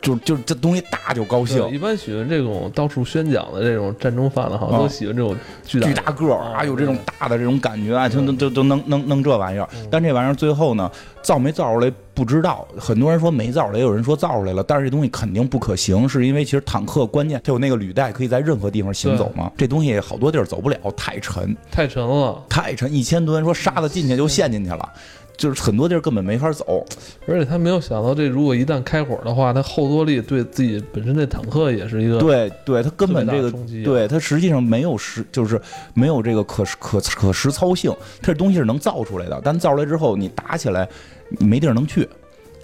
就就这东西大就高兴，一般喜欢这种到处宣讲的这种战争贩子，好像都喜欢这种巨巨大个儿啊，有这种大的这种感觉啊，就能就就弄弄弄这玩意儿。但这玩意儿最后呢，造没造出来不知道。很多人说没造出来，也有人说造出来了。但是这东西肯定不可行，是因为其实坦克关键它有那个履带，可以在任何地方行走嘛。这东西好多地儿走不了，太沉，太沉了，太沉，一千吨，说沙子进去就陷进去了。就是很多地儿根本没法走。而且他没有想到，这如果一旦开火的话，它后坐力对自己本身这坦克也是一个对对，它根本这个对它实际上没有实，就是没有这个可可可实操性。它这东西是能造出来的，但造出来之后你打起来，你没地儿能去。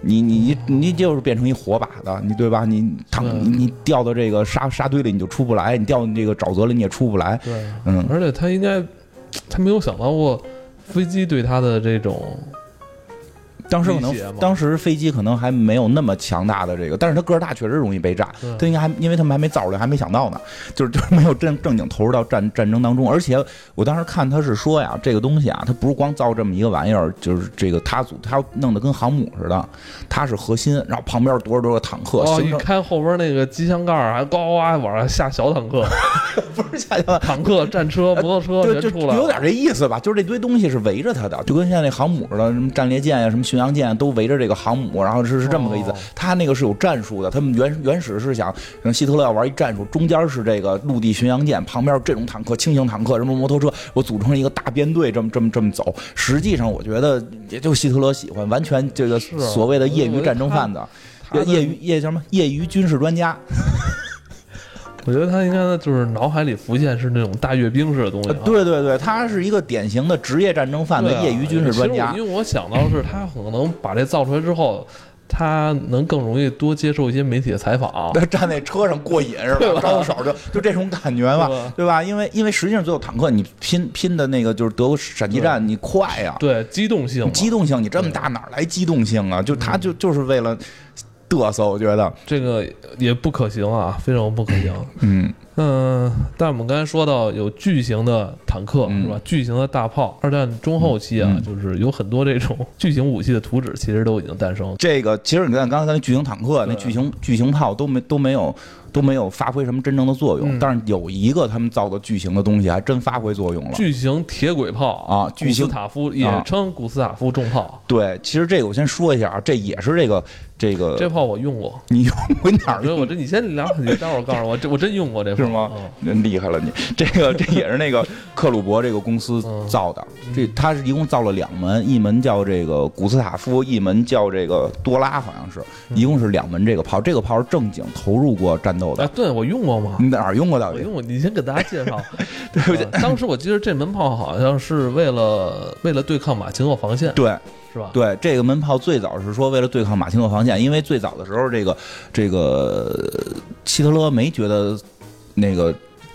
你你你就是变成一火把的，你对吧？你躺你掉到这个沙沙堆里你就出不来，你掉进这个沼泽里你也出不来。对，嗯，而且他应该他没有想到过飞机对他的这种。当时可能，当时飞机可能还没有那么强大的这个，但是他个儿大，确实容易被炸。他应该还，因为他们还没造出来，还没想到呢，就是 就是没有正正经投入到战战争当中。而且我当时看他是说呀，这个东西啊，它不是光造这么一个玩意儿，就是这个他组他弄得跟航母似的，它是核心，然后旁边多少多少坦克。哦，一开后边那个机箱盖还呱呱往上下小坦克，不是下小坦克、战车、摩托车就就有点这意思吧？就是这堆东西是围着它的，就跟现在那航母似的，什么战列舰呀，什么巡洋舰都围着这个航母，然后是是这么个意思。他那个是有战术的，他们原原始是想，希特勒要玩一战术，中间是这个陆地巡洋舰，旁边这种坦克、轻型坦克、什么摩托车，我组成一个大编队，这么这么这么走。实际上，我觉得也就希特勒喜欢，完全这个所谓的业余战争贩子，业余业叫什么？业余军事专家。我觉得他应该就是脑海里浮现是那种大阅兵式的东西。对对对，他是一个典型的职业战争犯的业余军事专家。因为我想到是他可能把这造出来之后，他能更容易多接受一些媒体的采访。站在车上过瘾是吧？招手就就这种感觉吧，对吧？因为因为实际上最后坦克你拼拼的那个就是德国闪击战，你快呀。对，机动性，机动性，你这么大哪来机动性啊？就他就就是为了。嘚瑟，我觉得这个也不可行啊，非常不可行。嗯嗯，但我们刚才说到有巨型的坦克是吧？巨型的大炮，二战中后期啊，就是有很多这种 巨型武器的图纸，其实都已经诞生。这个其实你看刚才那巨型坦克、那巨型巨型炮都没都没有。都没有发挥什么真正的作用，但是有一个他们造的巨型的东西还真发挥作用了。巨型铁轨炮啊，巨型塔夫也称古斯塔夫重炮。对，其实这个我先说一下啊，这也是这个这个这炮我用过，你用过哪儿？我这你先聊，你待会儿告诉我，这我真用过这是吗？人厉害了你，这个这也是那个克鲁伯这个公司造的，这他是一共造了两门，一门叫这个古斯塔夫，一门叫这个多拉，好像是一共是两门这个炮，这个炮是正经投入过战斗的。哎，对我用。过吗？你哪儿用过的？我用过。你先给大家介绍。对，当时我记得这门炮好像是为了为了对抗马奇诺防线，对，是吧？对，这个门炮最早是说为了对抗马奇诺防线，因为最早的时候，这个这个希特勒没觉得那个。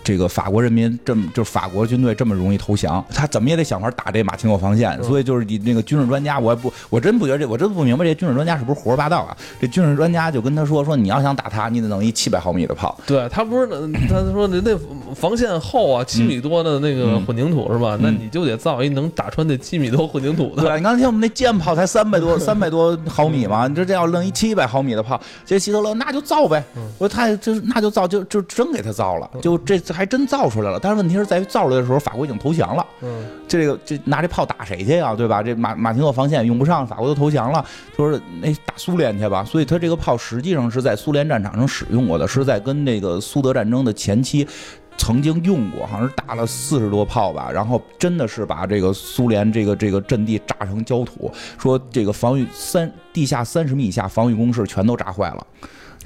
这个法国人民这么就是法国军队这么容易投降，他怎么也得想法打这马奇诺防线。所以就是你那个军事专家，我也不，我真不觉得这，我真不明白这军事专家是不是胡说八道啊？这军事专家就跟他说说，你要想打他，你得弄一七百毫米的炮。对他不是，他说那那防线厚啊，七米多的那个混凝土是吧？那你就得造一能打穿那七米多混凝土的。对，你刚才我们那舰炮才三百多 三百多毫米嘛，你说这要弄一七百毫米的炮，这希特勒那就造呗。我说他就那就造，就就真给他造了，就这次还真造出来了。但是问题是在于造出来的时候，法国已经投降了。嗯，这个这拿这炮打谁去呀？对吧？这马马提诺防线用不上，法国都投降了，就是那打苏联去吧。所以他这个炮实际上是在苏联战场上使用过的，是在跟那个苏德战争的前期曾经用过，好像是打了四十多炮吧。然后真的是把这个苏联这个这个阵地炸成焦土，说这个防御三地下三十米以下防御工事全都炸坏了。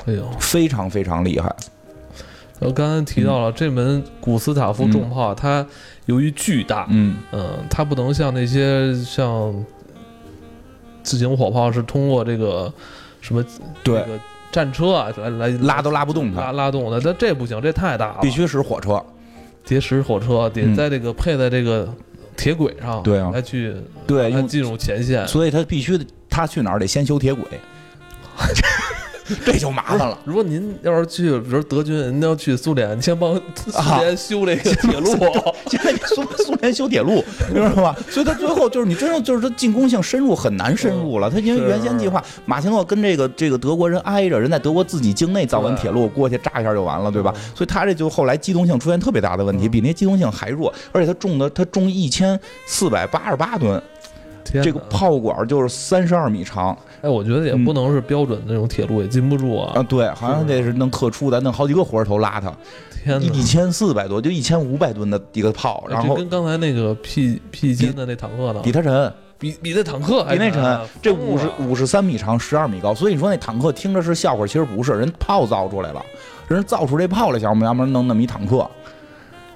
哎呦，非常非常厉害。我刚才提到了这门古斯塔夫重炮，它由于巨大，嗯。嗯，它不能像那些像自行火炮是通过这个什么对。个战车啊来来拉都拉不动它，拉拉动的，但这不行，这太大了，必须使火车，得使火车，得在这个配在这个铁轨上，对啊，来去对进入前线，所以他必须他去哪儿得先修铁轨。这就麻烦了。如果您要是去，比如德军，您要去苏联，你先帮苏联修这个铁路，现在苏苏联修铁路，明白吗？所以他最后就是你真正就是他进攻性深入很难深入了。他因为原先计划，马奇诺跟这个这个德国人挨着，人在德国自己境内造完铁路，过去炸一下就完了，对吧？所以他这就后来机动性出现特别大的问题，比那机动性还弱，而且他重的他重一千四百八十八吨。这个炮管就是三十二米长，哎，我觉得也不能是标准的那种铁路，也禁不住啊。啊，对，好像得是弄特殊的，弄好几个火车头拉它。天哪，一千四百多，就一千五百吨的一个炮，然后跟刚才那个 P P 金的那坦克呢？比它沉，比比那坦克比那沉。这五十五十三米长，十二米高，所以说那坦克听着是笑话，其实不是，人炮造出来了，人造出这炮来，想我们要不然弄那么一坦克。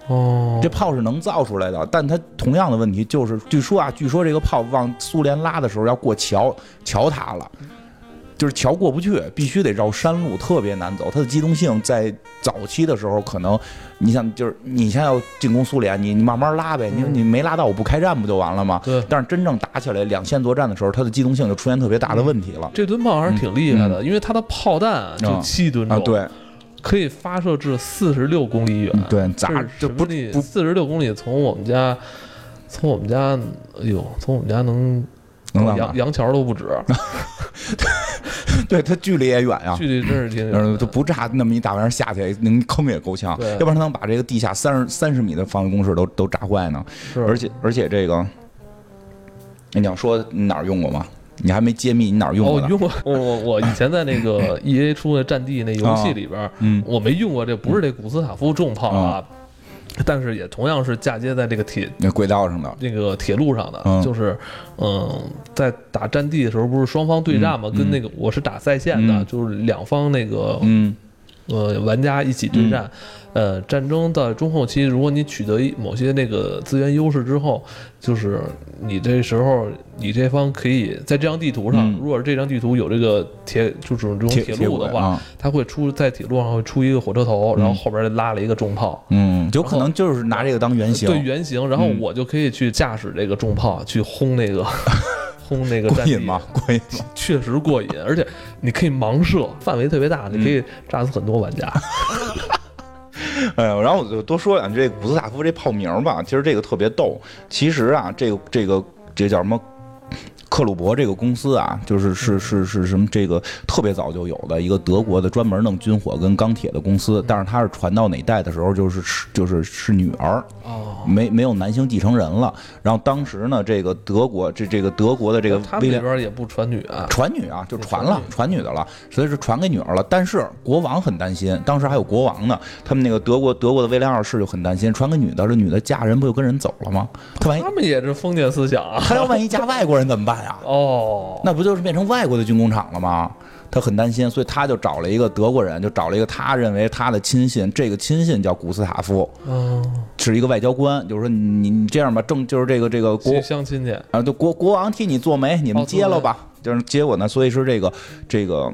哦，这炮是能造出来的，但它同样的问题就是，据说啊，据说这个炮往苏联拉的时候要过桥，桥塌了。就是桥过不去，必须得绕山路，特别难走。它的机动性在早期的时候，可能你想，就是你现在要进攻苏联，你你慢慢拉呗，你你没拉到，我不开战不就完了吗？对。但是真正打起来两线作战的时候，它的机动性就出现特别大的问题了。这吨炮还是挺厉害的，因为它的炮弹就七吨重，对，可以发射至四十六公里远。对，咋就不不四十六公里？从我们家，从我们家，哎呦，从我们家能能杨杨桥都不止。对它距离也远呀，距离真是挺远，就不炸那么一大玩意儿下去，能坑也够呛。要不然它能把这个地下三十三十米的防御工事都都炸坏呢。而且而且这个，你要说你哪儿用过吗？你还没揭秘你哪儿用过？用过，我我我以前在那个 E A 出的战地那游戏里边，嗯，我没用过这，不是这古斯塔夫重炮啊。但是也同样是嫁接在这个铁那轨道上的那个铁路上的，就是，嗯，在打战地的时候，不是双方对战嘛？跟那个我是打在线的，就是两方那个，嗯，呃，玩家一起对战。呃，战争的中后期，如果你取得某些那个资源优势之后，就是你这时候你这方可以在这张地图上，如果是这张地图有这个铁，就是这种铁路的话，它会出在铁路上会出一个火车头，然后后边拉了一个重炮，嗯，有可能就是拿这个当原型，对原型，然后我就可以去驾驶这个重炮去轰那个 轰那个过瘾吗？过瘾，确实过瘾，而且你可以盲射，范围特别大，你可以炸死很多玩家。哎 呀，然后我就多说两句这古斯塔夫这炮名吧。其实这个特别逗。其实啊，这个这个这个叫什么？克鲁伯这个公司啊，就是是是是什么？这个特别早就有的一个德国的专门弄军火跟钢铁的公司。但是它是传到哪代的时候，就是是就是是女儿哦，没没有男性继承人了。然后当时呢，这个德国这这个德国的这个威廉边也不传女啊，传女啊，就传了传女的了，所以是传给女儿了。但是国王很担心，当时还有国王呢。他们那个德国德国的威廉二世就很担心，传给女的，这女的嫁人不就跟人走了吗？他万一他们也是封建思想啊，他要万一嫁外国人怎么办？哦，那不就是变成外国的军工厂了吗？他很担心，所以他就找了一个德国人，就找了一个他认为他的亲信，这个亲信叫古斯塔夫，哦，是一个外交官，就是说你你这样吧，正就是这个这个国相亲去。啊，就国国王替你做媒，你们接了吧，就是结果呢，所以是这个这个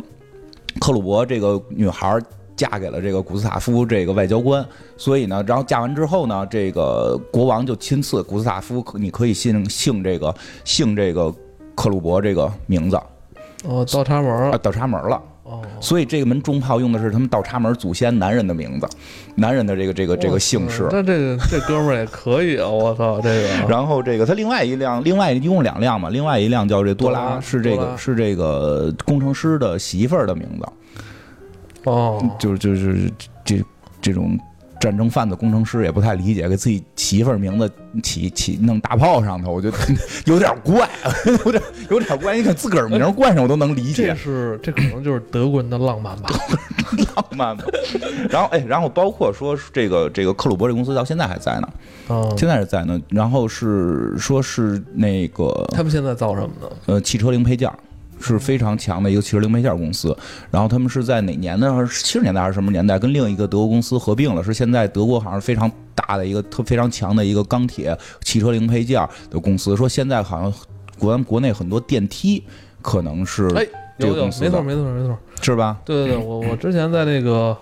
克鲁伯这个女孩。嫁给了这个古斯塔夫这个外交官，所以呢，然后嫁完之后呢，这个国王就亲赐古斯塔夫，你可以姓姓这个姓这个克鲁伯这个名字。哦，倒插门啊，倒插门了。哦，所以这个门中炮用的是他们倒插门祖先男人的名字，男人的这个这个这个姓氏。那这个这哥们儿也可以啊！我操，这个。然后这个他另外一辆，另外一共两辆嘛，另外一辆叫这多拉，是这个是这个工程师的媳妇儿的名字。哦，就是就是这这种战争贩子工程师也不太理解，给自己媳妇儿名字起起弄大炮上头，我觉得 有点怪，有点有点怪。你看自个儿名冠上，我都能理解。这是这可能就是德国人的浪漫吧，浪漫吧。然后哎，然后包括说这个这个克鲁伯这公司到现在还在呢，哦，现在是在呢。然后是说是那个他们现在造什么呢？呃，汽车零配件。是非常强的一个汽车零配件公司，然后他们是在哪年呢？是七十年代还是什么年代？跟另一个德国公司合并了，是现在德国好像非常大的一个特非常强的一个钢铁汽车零配件的公司。说现在好像国国内很多电梯可能是哎，有有没错没错没错，是吧？对对对，我我之前在那个。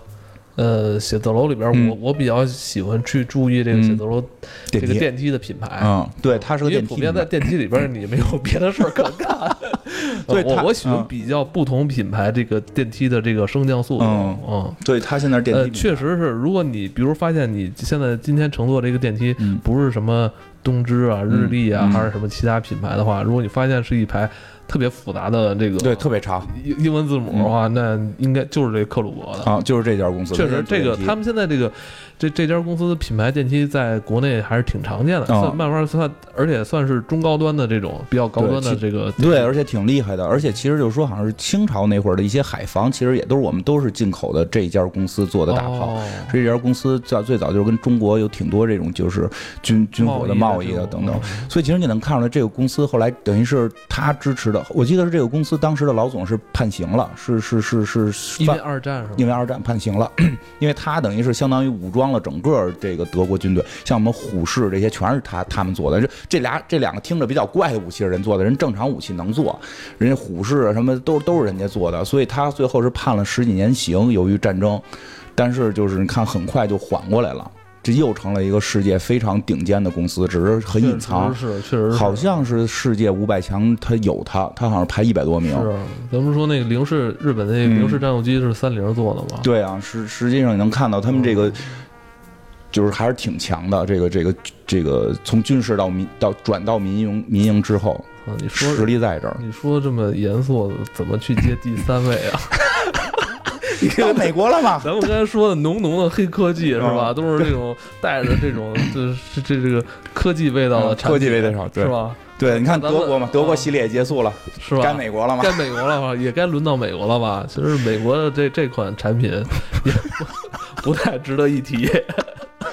呃，写字楼里边，我我比较喜欢去注意这个写字楼这个电梯的品牌。嗯，对，它是个电梯。普遍在电梯里边，你没有别的事儿可干。对，我我喜欢比较不同品牌这个电梯的这个升降速度。嗯嗯，对，它现在电梯确实是，如果你比如发现你现在今天乘坐这个电梯不是什么东芝啊、日立啊，还是什么其他品牌的话，如果你发现是一排特别复杂的这个对特别长。英英文字母的话，那应该就是这克鲁伯的。啊，就是这家公司。确实，这个他们现在这个这这家公司的品牌电梯在国内还是挺常见的，算慢慢算，而且算是中高端的这种比较高端的这个。对，而且挺厉害的。而且其实就是说，好像是清朝那会儿的一些海防，其实也都是我们都是进口的这家公司做的大炮。这家公司在最早就是跟中国有挺多这种就是军军火的贸易的等等。所以其实你能看出来，这个公司后来等于是他支持的。我记得是这个公司当时的老总是判刑了，是是是是，因为二战是吧？因为二战判刑了，因为他等于是相当于武装了整个这个德国军队，像我们虎式这些全是他他们做的。这这俩这两个听着比较怪的武器是人做的，人正常武器能做，人家虎式什么都都是人家做的，所以他最后是判了十几年刑，由于战争，但是就是你看很快就缓过来了。这又成了一个世界非常顶尖的公司，只是很隐藏，是确实，好像是世界五百强，它有它，它好像排一百多名。是，咱们说那个零式日本那个零式战斗机是三菱做的吗？对啊，实实际上你能看到他们这个，就是还是挺强的。这个这个这个，从军事到民到转到民营民营之后，你说实力在这儿。你说这么严肃，怎么去接第三位啊？到美国了吗？咱们刚才说的浓浓的黑科技是吧？都是这种带着这种这这这个科技味道的科技味道，是吧？对，你看德国嘛，德国系列也结束了，是吧？该美国了吗？该美国了吧？也该轮到美国了吧？其实美国的这这款产品也 不太值得一提。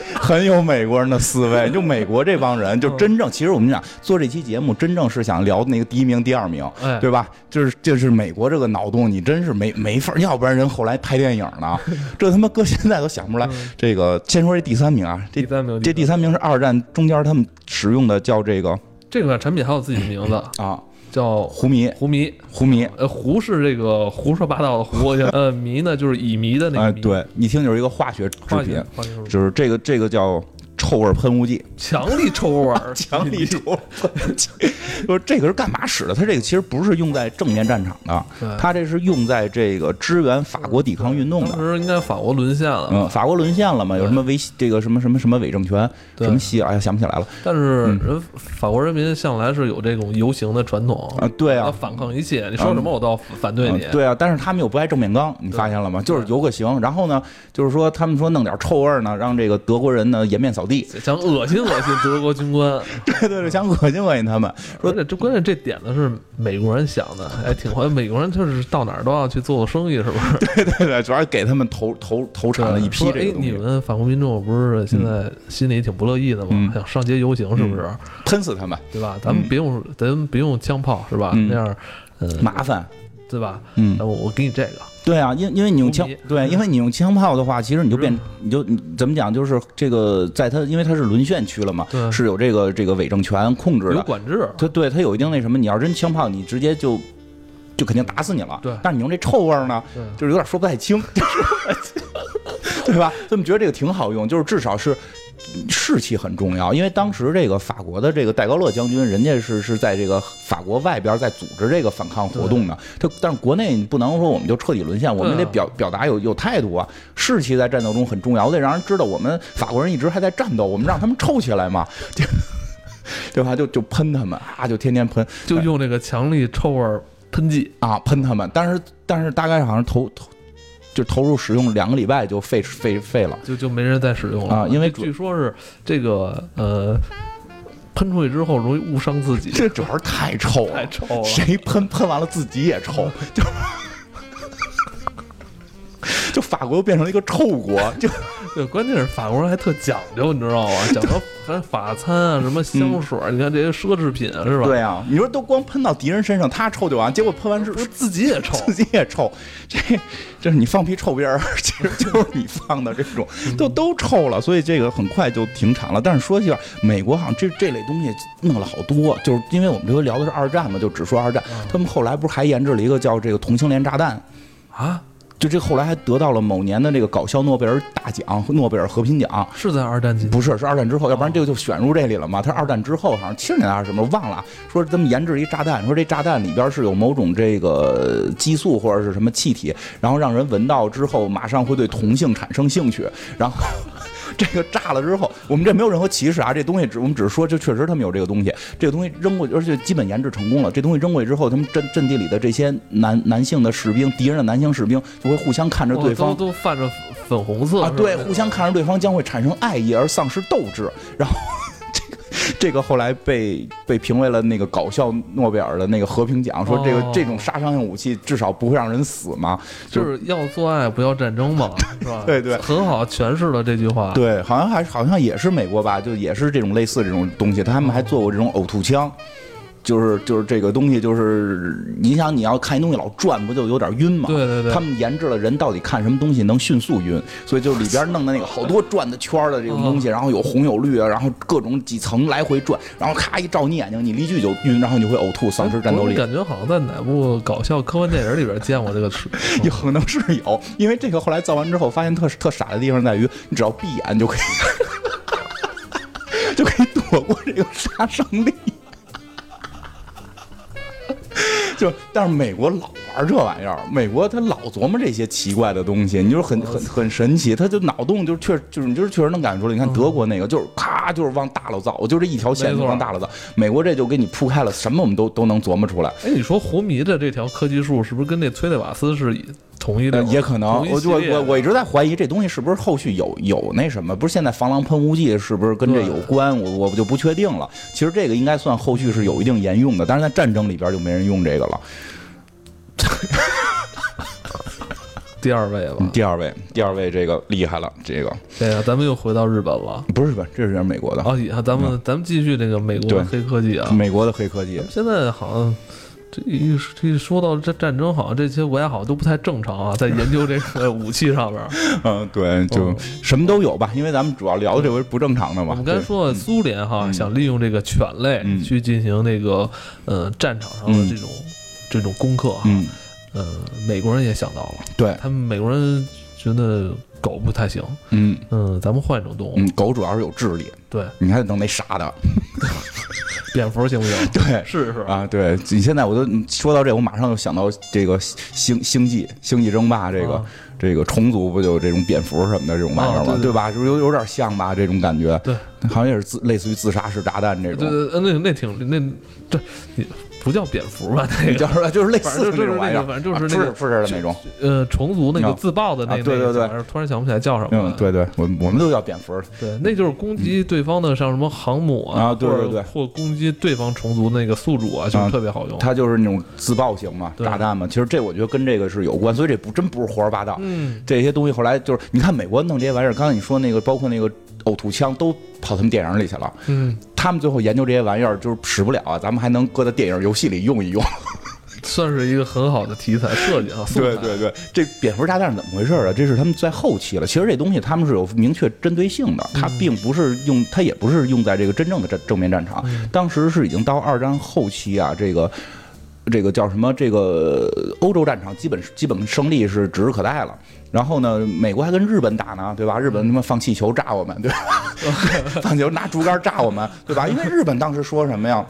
很有美国人的思维，就美国这帮人，就真正其实我们讲做这期节目，真正是想聊那个第一名、第二名，对吧？就是就是美国这个脑洞，你真是没没法，要不然人后来拍电影呢，这他妈搁现在都想不出来。这个先说这第三名啊，第三名，这第三名是二战中间他们使用的叫这个这款产品还有自己的名字 啊。叫胡迷，胡迷，胡迷，呃，胡是这个胡说八道的胡，呃，迷呢就是乙醚的那个迷，对，一听就是一个化学制品，就是这个这个叫。臭味喷雾剂，强力臭味儿，强力臭味儿。说这个是干嘛使的？它这个其实不是用在正面战场的，它这是用在这个支援法国抵抗运动的。当时应该法国沦陷了，嗯，法国沦陷了嘛？有什么维这个什么什么什么伪政权，什么西？哎呀，想不起来了。但是人法国人民向来是有这种游行的传统啊，对啊，反抗一切，你说什么我都要反对你。对啊，但是他们又不爱正面刚，你发现了吗？就是游个行，然后呢，就是说他们说弄点臭味呢，让这个德国人呢颜面扫地，想恶心恶心德国军官，对对对，想恶心恶心他们。说这这关键这点子是美国人想的，哎，挺欢。美国人就是到哪儿都要去做做生意，是不是？对对对，主要给他们投投投产了一批这个你们法国民众不是现在心里挺不乐意的吗？想上街游行，是不是？喷死他们，对吧？咱们别用，咱们不用枪炮，是吧？那样，呃，麻烦，对吧？嗯，我我给你这个。对啊，因因为你用枪，对，因为你用枪炮的话，其实你就变，你就怎么讲，就是这个在它，因为它是沦陷区了嘛，是有这个这个伪政权控制的，有管制。它对它有一定那什么，你要真枪炮，你直接就就肯定打死你了。对，但是你用这臭味呢，就是有点说不太清，对吧？他们觉得这个挺好用，就是至少是。士气很重要，因为当时这个法国的这个戴高乐将军，人家是是在这个法国外边在组织这个反抗活动的。他但是国内不能说我们就彻底沦陷，我们得表表达有有态度啊。士气在战斗中很重要，我得让人知道我们法国人一直还在战斗，我们让他们臭起来嘛，对吧？就就喷他们啊，就天天喷，就用这个强力臭味喷剂啊喷他们。但是但是大概好像头头。就投入使用两个礼拜就废废废了，就就没人再使用了。啊！因为据说是这个呃，喷出去之后容易误伤自己，这主要是太臭了，太臭了，谁喷喷完了自己也臭，就 就法国又变成了一个臭国，就。对，关键是法国人还特讲究，你知道吗？讲究还法餐啊，什么香水你看这些奢侈品是吧？对啊，你说都光喷到敌人身上，他臭就完，结果喷完之后自己也臭，自己也臭。这这是你放屁臭边儿，其实就是你放的这种，都都臭了。所以这个很快就停产了。但是说句话，美国好像这这类东西弄了好多，就是因为我们这回聊的是二战嘛，就只说二战。他们后来不是还研制了一个叫这个同性恋炸弹啊？就这后来还得到了某年的这个搞笑诺贝尔大奖，诺贝尔和平奖是在二战期不是是二战之后，要不然这个就选入这里了嘛？他是二战之后，好像七十年代还是什么忘了。说他们研制一炸弹，说这炸弹里边是有某种这个激素或者是什么气体，然后让人闻到之后马上会对同性产生兴趣，然后这个炸了之后，我们这没有任何歧视啊，这东西只我们只是说，就确实他们有这个东西，这个东西扔过去，而且基本研制成功了。这东西扔过去之后，他们阵阵地里的这些男男性的士兵，敌人的男性士兵就会互相看着对方，都泛着粉红色啊，对，互相看着对方将会产生爱意而丧失斗志，然后。这个后来被被评为了那个搞笑诺贝尔的那个和平奖，说这个这种杀伤性武器至少不会让人死嘛，就是要做爱不要战争嘛，是吧？对对，很好诠释了这句话。对，好像还好像也是美国吧，就也是这种类似这种东西，他们还做过这种呕吐枪。就是就是这个东西，就是你想你要看一东西老转，不就有点晕吗？对对对。他们研制了人到底看什么东西能迅速晕，所以就里边弄的那个好多转的圈的这种东西，然后有红有绿啊，然后各种几层来回转，然后咔一照你眼睛，你离去就晕，然后你就会呕吐，丧失战斗力。感觉好像在哪部搞笑科幻电影里边见过这个词，有可能是有，因为这个后来造完之后发现特特傻的地方在于，你只要闭眼就可以，就可以躲过这个杀伤力。就，但是美国老玩这玩意儿，美国他老琢磨这些奇怪的东西，你就是很很很神奇，他就脑洞就确就是你就是确实能感觉出来。你看德国那个就是咔就是往大了造，就这一条线就往大了造。美国这就给你铺开了，什么我们都都能琢磨出来。哎，你说胡迷的这条科技树是不是跟那崔内瓦斯是？同一的也可能，我我我我一直在怀疑这东西是不是后续有有那什么，不是现在防狼喷雾剂是不是跟这有关？我我就不确定了。其实这个应该算后续是有一定沿用的，但是在战争里边就没人用这个了。第二位吧，第二位，第二位这个厉害了，这个。对呀，咱们又回到日本了。不是日本，这是美国的。哦，咱们咱们继续这个美国的黑科技啊，美国的黑科技。现在好像。这一这说到这战争，好像这些国家好像都不太正常啊，在研究这个 武器上边。嗯，对，就什么都有吧，因为咱们主要聊的这回不正常的嘛。我们刚才说苏联哈想利用这个犬类去进行那个呃战场上的这种这种功课哈，呃，美国人也想到了，对他们美国人觉得狗不太行，嗯嗯，咱们换一种动物，狗主要是有智力，对，你还得弄那傻的。蝙蝠行不行？对，试试啊，对你现在我都说到这，我马上就想到这个星星际星际争霸这个这个虫族不就这种蝙蝠什么的这种玩意儿吗？对吧？是不是有有点像吧？这种感觉，对，好像也是自类似于自杀式炸弹这种。对对，那那挺那这你。不叫蝙蝠吧？那个叫什么？就是类似这种玩意儿，反正就是那个复制的那种。呃，虫族那个自爆的那对对对，突然想不起来叫什么。嗯，对对，我我们都叫蝙蝠。对，那就是攻击对方的，像什么航母啊，对对对，或攻击对方虫族那个宿主啊，就特别好用。它就是那种自爆型嘛，炸弹嘛。其实这我觉得跟这个是有关，所以这不真不是胡说八道。嗯，这些东西后来就是你看美国弄这些玩意儿，刚才你说那个，包括那个。呕吐枪都跑他们电影里去了，嗯，他们最后研究这些玩意儿就是使不了啊，咱们还能搁在电影游戏里用一用，算是一个很好的题材设计啊。对对对，这蝙蝠炸弹是怎么回事啊？这是他们在后期了。其实这东西他们是有明确针对性的，它并不是用，它也不是用在这个真正的正正面战场。当时是已经到二战后期啊，这个这个叫什么？这个欧洲战场基本基本胜利是指日可待了。然后呢，美国还跟日本打呢，对吧？日本他妈放气球炸我们，对吧？放气球拿竹竿炸我们，对吧？因为日本当时说什么呀？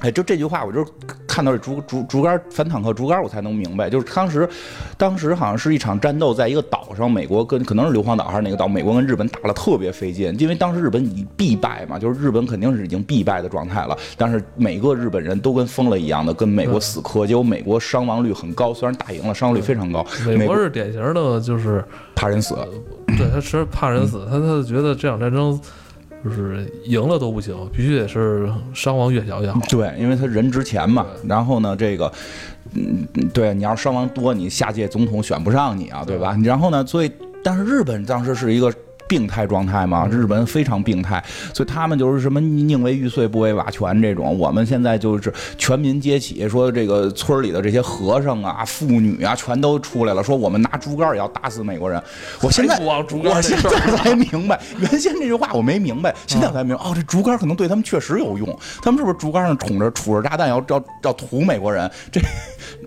哎，就这句话，我就看到这竹竹竹竿反坦克竹竿，我才能明白。就是当时，当时好像是一场战斗，在一个岛上，美国跟可能是硫磺岛还是哪个岛，美国跟日本打了特别费劲，因为当时日本已必败嘛，就是日本肯定是已经必败的状态了。但是每个日本人都跟疯了一样的跟美国死磕，结果美国伤亡率很高，虽然打赢了，伤亡率非常高。美国是典型的，就是怕人死，对他是怕人死，他他觉得这场战争。就是赢了都不行，必须得是伤亡越小越好。对，因为他人值钱嘛。然后呢，这个，嗯，对你要伤亡多，你下届总统选不上你啊，对吧？然后呢，所以，但是日本当时是一个。病态状态嘛，日本非常病态，所以他们就是什么宁为玉碎不为瓦全这种。我们现在就是全民皆起，说这个村里的这些和尚啊、妇女啊，全都出来了，说我们拿竹竿也要打死美国人。我现在我现在才明白，原先这句话我没明白，现在才明白。哦，这竹竿可能对他们确实有用，他们是不是竹竿上杵着杵着炸弹要要要屠美国人？这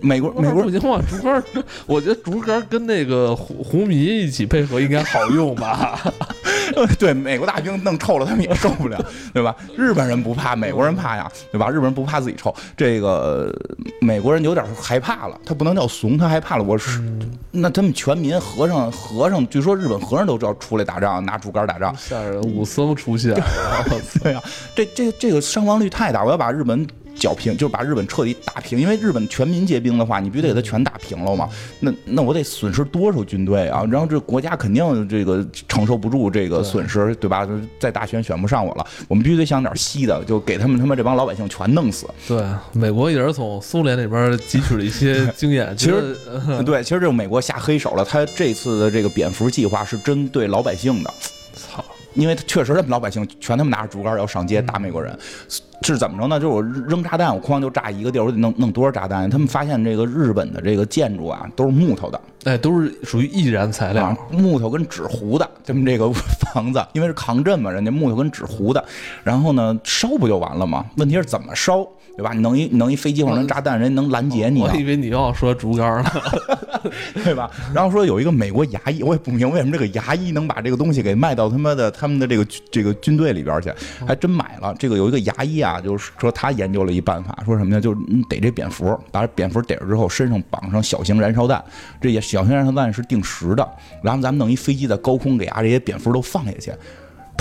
美国美国不行吗？竹竿，我觉得竹竿跟那个胡胡迷一起配合应该好用吧。对，美国大兵弄臭了，他们也受不了，对吧？日本人不怕，美国人怕呀，对吧？日本人不怕自己臭，这个美国人有点害怕了，他不能叫怂，他害怕了。我是那他们全民和尚和尚，据说日本和尚都知道出来打仗，拿竹竿打仗，吓人！武僧出现，对呀，这这这个伤亡率太大，我要把日本。剿平就是把日本彻底打平，因为日本全民皆兵的话，你必须得给他全打平了嘛。那那我得损失多少军队啊？然后这国家肯定这个承受不住这个损失，对吧？再大选选不上我了，我们必须得想点稀的，就给他们他妈这帮老百姓全弄死。对，美国也是从苏联那边汲取了一些 经验。其实，对，其实这是美国下黑手了。他这次的这个蝙蝠计划是针对老百姓的。操！因为确实他们老百姓全他们拿着竹竿要上街打美国人，是怎么着呢？就是我扔炸弹，我哐就炸一个地儿，我得弄弄多少炸弹？他们发现这个日本的这个建筑啊，都是木头的，哎，都是属于易燃材料，木头跟纸糊的。他们这个房子，因为是抗震嘛，人家木头跟纸糊的，然后呢烧不就完了吗？问题是怎么烧？对吧？你弄一弄一飞机或者炸弹，人能拦截你？我以为你要说竹竿呢，对吧？然后说有一个美国牙医，我也不明白为什么这个牙医能把这个东西给卖到他妈的他们的这个这个军队里边去，还真买了。这个有一个牙医啊，就是说他研究了一办法，说什么呢？就是逮这蝙蝠，把蝙蝠逮着之后，身上绑上小型燃烧弹，这些小型燃烧弹是定时的，然后咱们弄一飞机在高空给啊这些蝙蝠都放下去。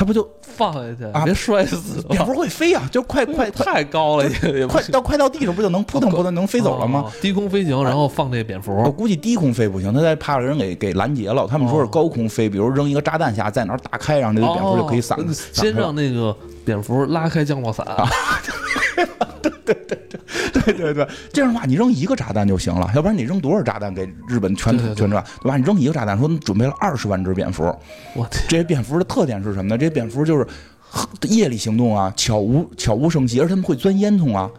他不就放下去啊？别摔死！蝙蝠会飞呀，就快快 太高了，也快到快到地上不就能扑腾扑腾能飞走了吗？低空飞行，然后放这蝙蝠。我估计低空飞不行，他在怕人给给拦截了。他们说是高空飞，比如扔一个炸弹下，在哪儿打开，然后这个蝙蝠就可以散。先让那个蝙蝠拉开降落伞。对 对对对对对对，这样的话你扔一个炸弹就行了，要不然你扔多少炸弹给日本全全转，对吧？你扔一个炸弹，说准备了二十万只蝙蝠。我天！这些蝙蝠的特点是什么呢？这些蝙蝠就是夜里行动啊，悄无悄无声息，而他们会钻烟囱啊。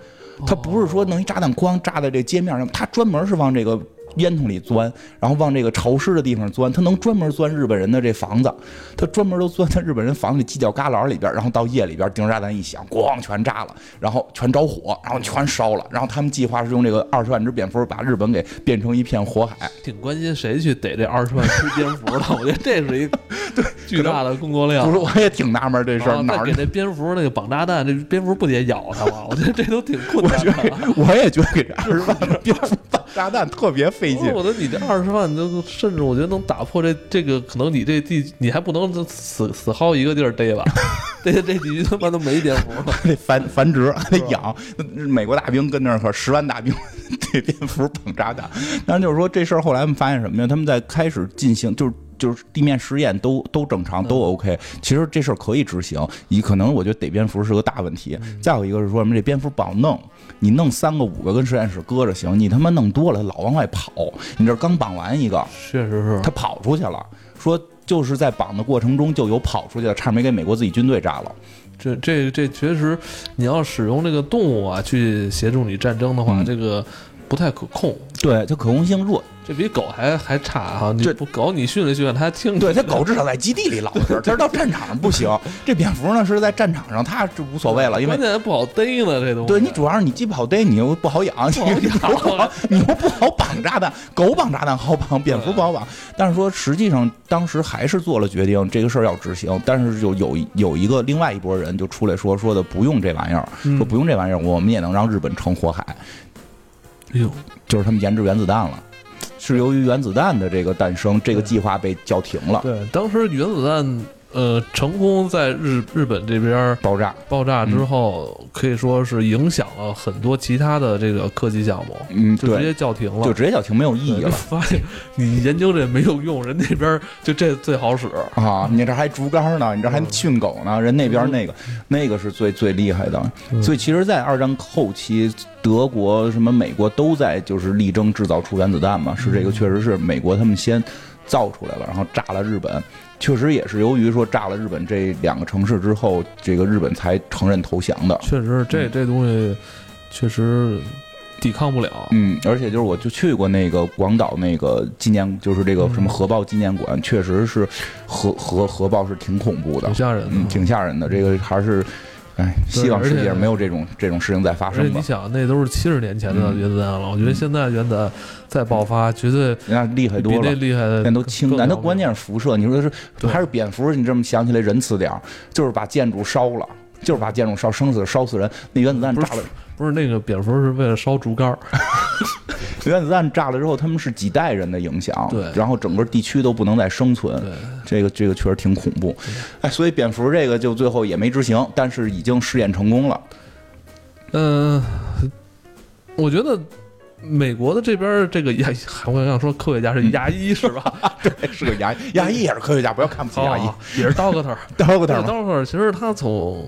它不是说弄一炸弹框炸在这街面上，它专门是往这个。烟囱里钻，然后往这个潮湿的地方钻，他能专门钻日本人的这房子，他专门都钻在日本人房子里犄角旮旯里边，然后到夜里边，定时炸弹一响，咣全炸了，然后全着火，然后全烧了，然后他们计划是用这个二十万只蝙蝠把日本给变成一片火海。挺关心谁去逮这二十万只蝙蝠的，我觉得这是一对巨大的工作量。不是，我也挺纳闷这事儿，哪给那蝙蝠那个绑炸弹，这蝙蝠不得咬他吗？我觉得这都挺困难的。我也觉得给这二十万的蝙蝠绑炸弹特别费劲。我觉得你这。二十万都甚至我觉得能打破这这个可能你这地你还不能死死薅一个地儿逮吧？这这地区他妈都没蝙蝠了，得繁繁殖还得养。美国大兵跟那儿可十万大兵 对蝙蝠捧炸弹。但是就是说这事儿后来他们发现什么呀？他们在开始进行就是就是地面试验都都正常都 OK。其实这事儿可以执行，你可能我觉得逮蝙蝠是个大问题。再有一个是说什么这蝙蝠不好弄。你弄三个五个跟实验室搁着行，你他妈弄多了老往外跑。你这刚绑完一个，确实是，他跑出去了。说就是在绑的过程中就有跑出去的，差点没给美国自己军队炸了。这这这确实，你要使用这个动物啊去协助你战争的话，这个不太可控。对，它可控性弱。这比狗还还差哈！这不狗你训练训练，它还听。对，它狗至少在基地里老实，它到战场上不行。这蝙蝠呢是在战场上，它就无所谓了，因为关键不好逮呢。这东西对你主要是你既不好逮，你又不好养，你又不好，你又不好绑炸弹。狗绑炸弹好绑，蝙蝠不好绑。但是说实际上当时还是做了决定，这个事儿要执行。但是就有有一个另外一拨人就出来说说的不用这玩意儿，说不用这玩意儿，我们也能让日本成火海。哎呦，就是他们研制原子弹了。是由于原子弹的这个诞生，这个计划被叫停了。对，当时原子弹。呃，成功在日日本这边爆炸，爆炸之后可以说是影响了很多其他的这个科技项目，嗯，就直接叫停了，就直接叫停，没有意义了。发现你研究这没有用，人那边 就这最好使啊！你这还竹竿呢，你这还训狗呢，人那边那个那个是最最厉害的。所以其实，在二战后期，德国什么美国都在就是力争制造出原子弹嘛，是这个确实是美国他们先造出来了，然后炸了日本。确实也是由于说炸了日本这两个城市之后，这个日本才承认投降的。确实，这这东西确实抵抗不了。嗯，而且就是我就去过那个广岛那个纪念，就是这个什么核爆纪念馆，确实是核核核爆是挺恐怖的，挺吓人，嗯，挺吓人的。这个还是哎，希望世界上没有这种这种事情再发生。你想，那都是七十年前的原子弹了，我觉得现在原子弹再爆发，绝对那厉害多了，那厉害的那都轻，那关键是辐射。你说是还是蝙蝠？你这么想起来仁慈点儿，就是把建筑烧了，就是把建筑烧，生死烧死人。那原子弹炸了。不是那个蝙蝠是为了烧竹竿 原子弹炸了之后，他们是几代人的影响，对，然后整个地区都不能再生存，对，这个这个确实挺恐怖，哎，所以蝙蝠这个就最后也没执行，但是已经试验成功了。嗯，我觉得美国的这边这个牙，我想说科学家是牙医是吧？对，是个牙 牙医也是科学家，不要看不起牙医，也是 doctor，doctor，doctor，其实他从。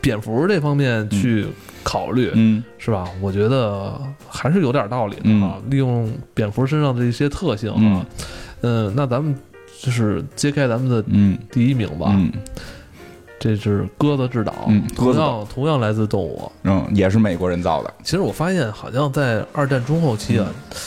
蝙蝠这方面去考虑，嗯，是吧？我觉得还是有点道理的啊。利用蝙蝠身上的一些特性啊，嗯，那咱们就是揭开咱们的第一名吧。这是鸽子制导，同样同样来自动物，嗯，也是美国人造的。其实我发现，好像在二战中后期啊，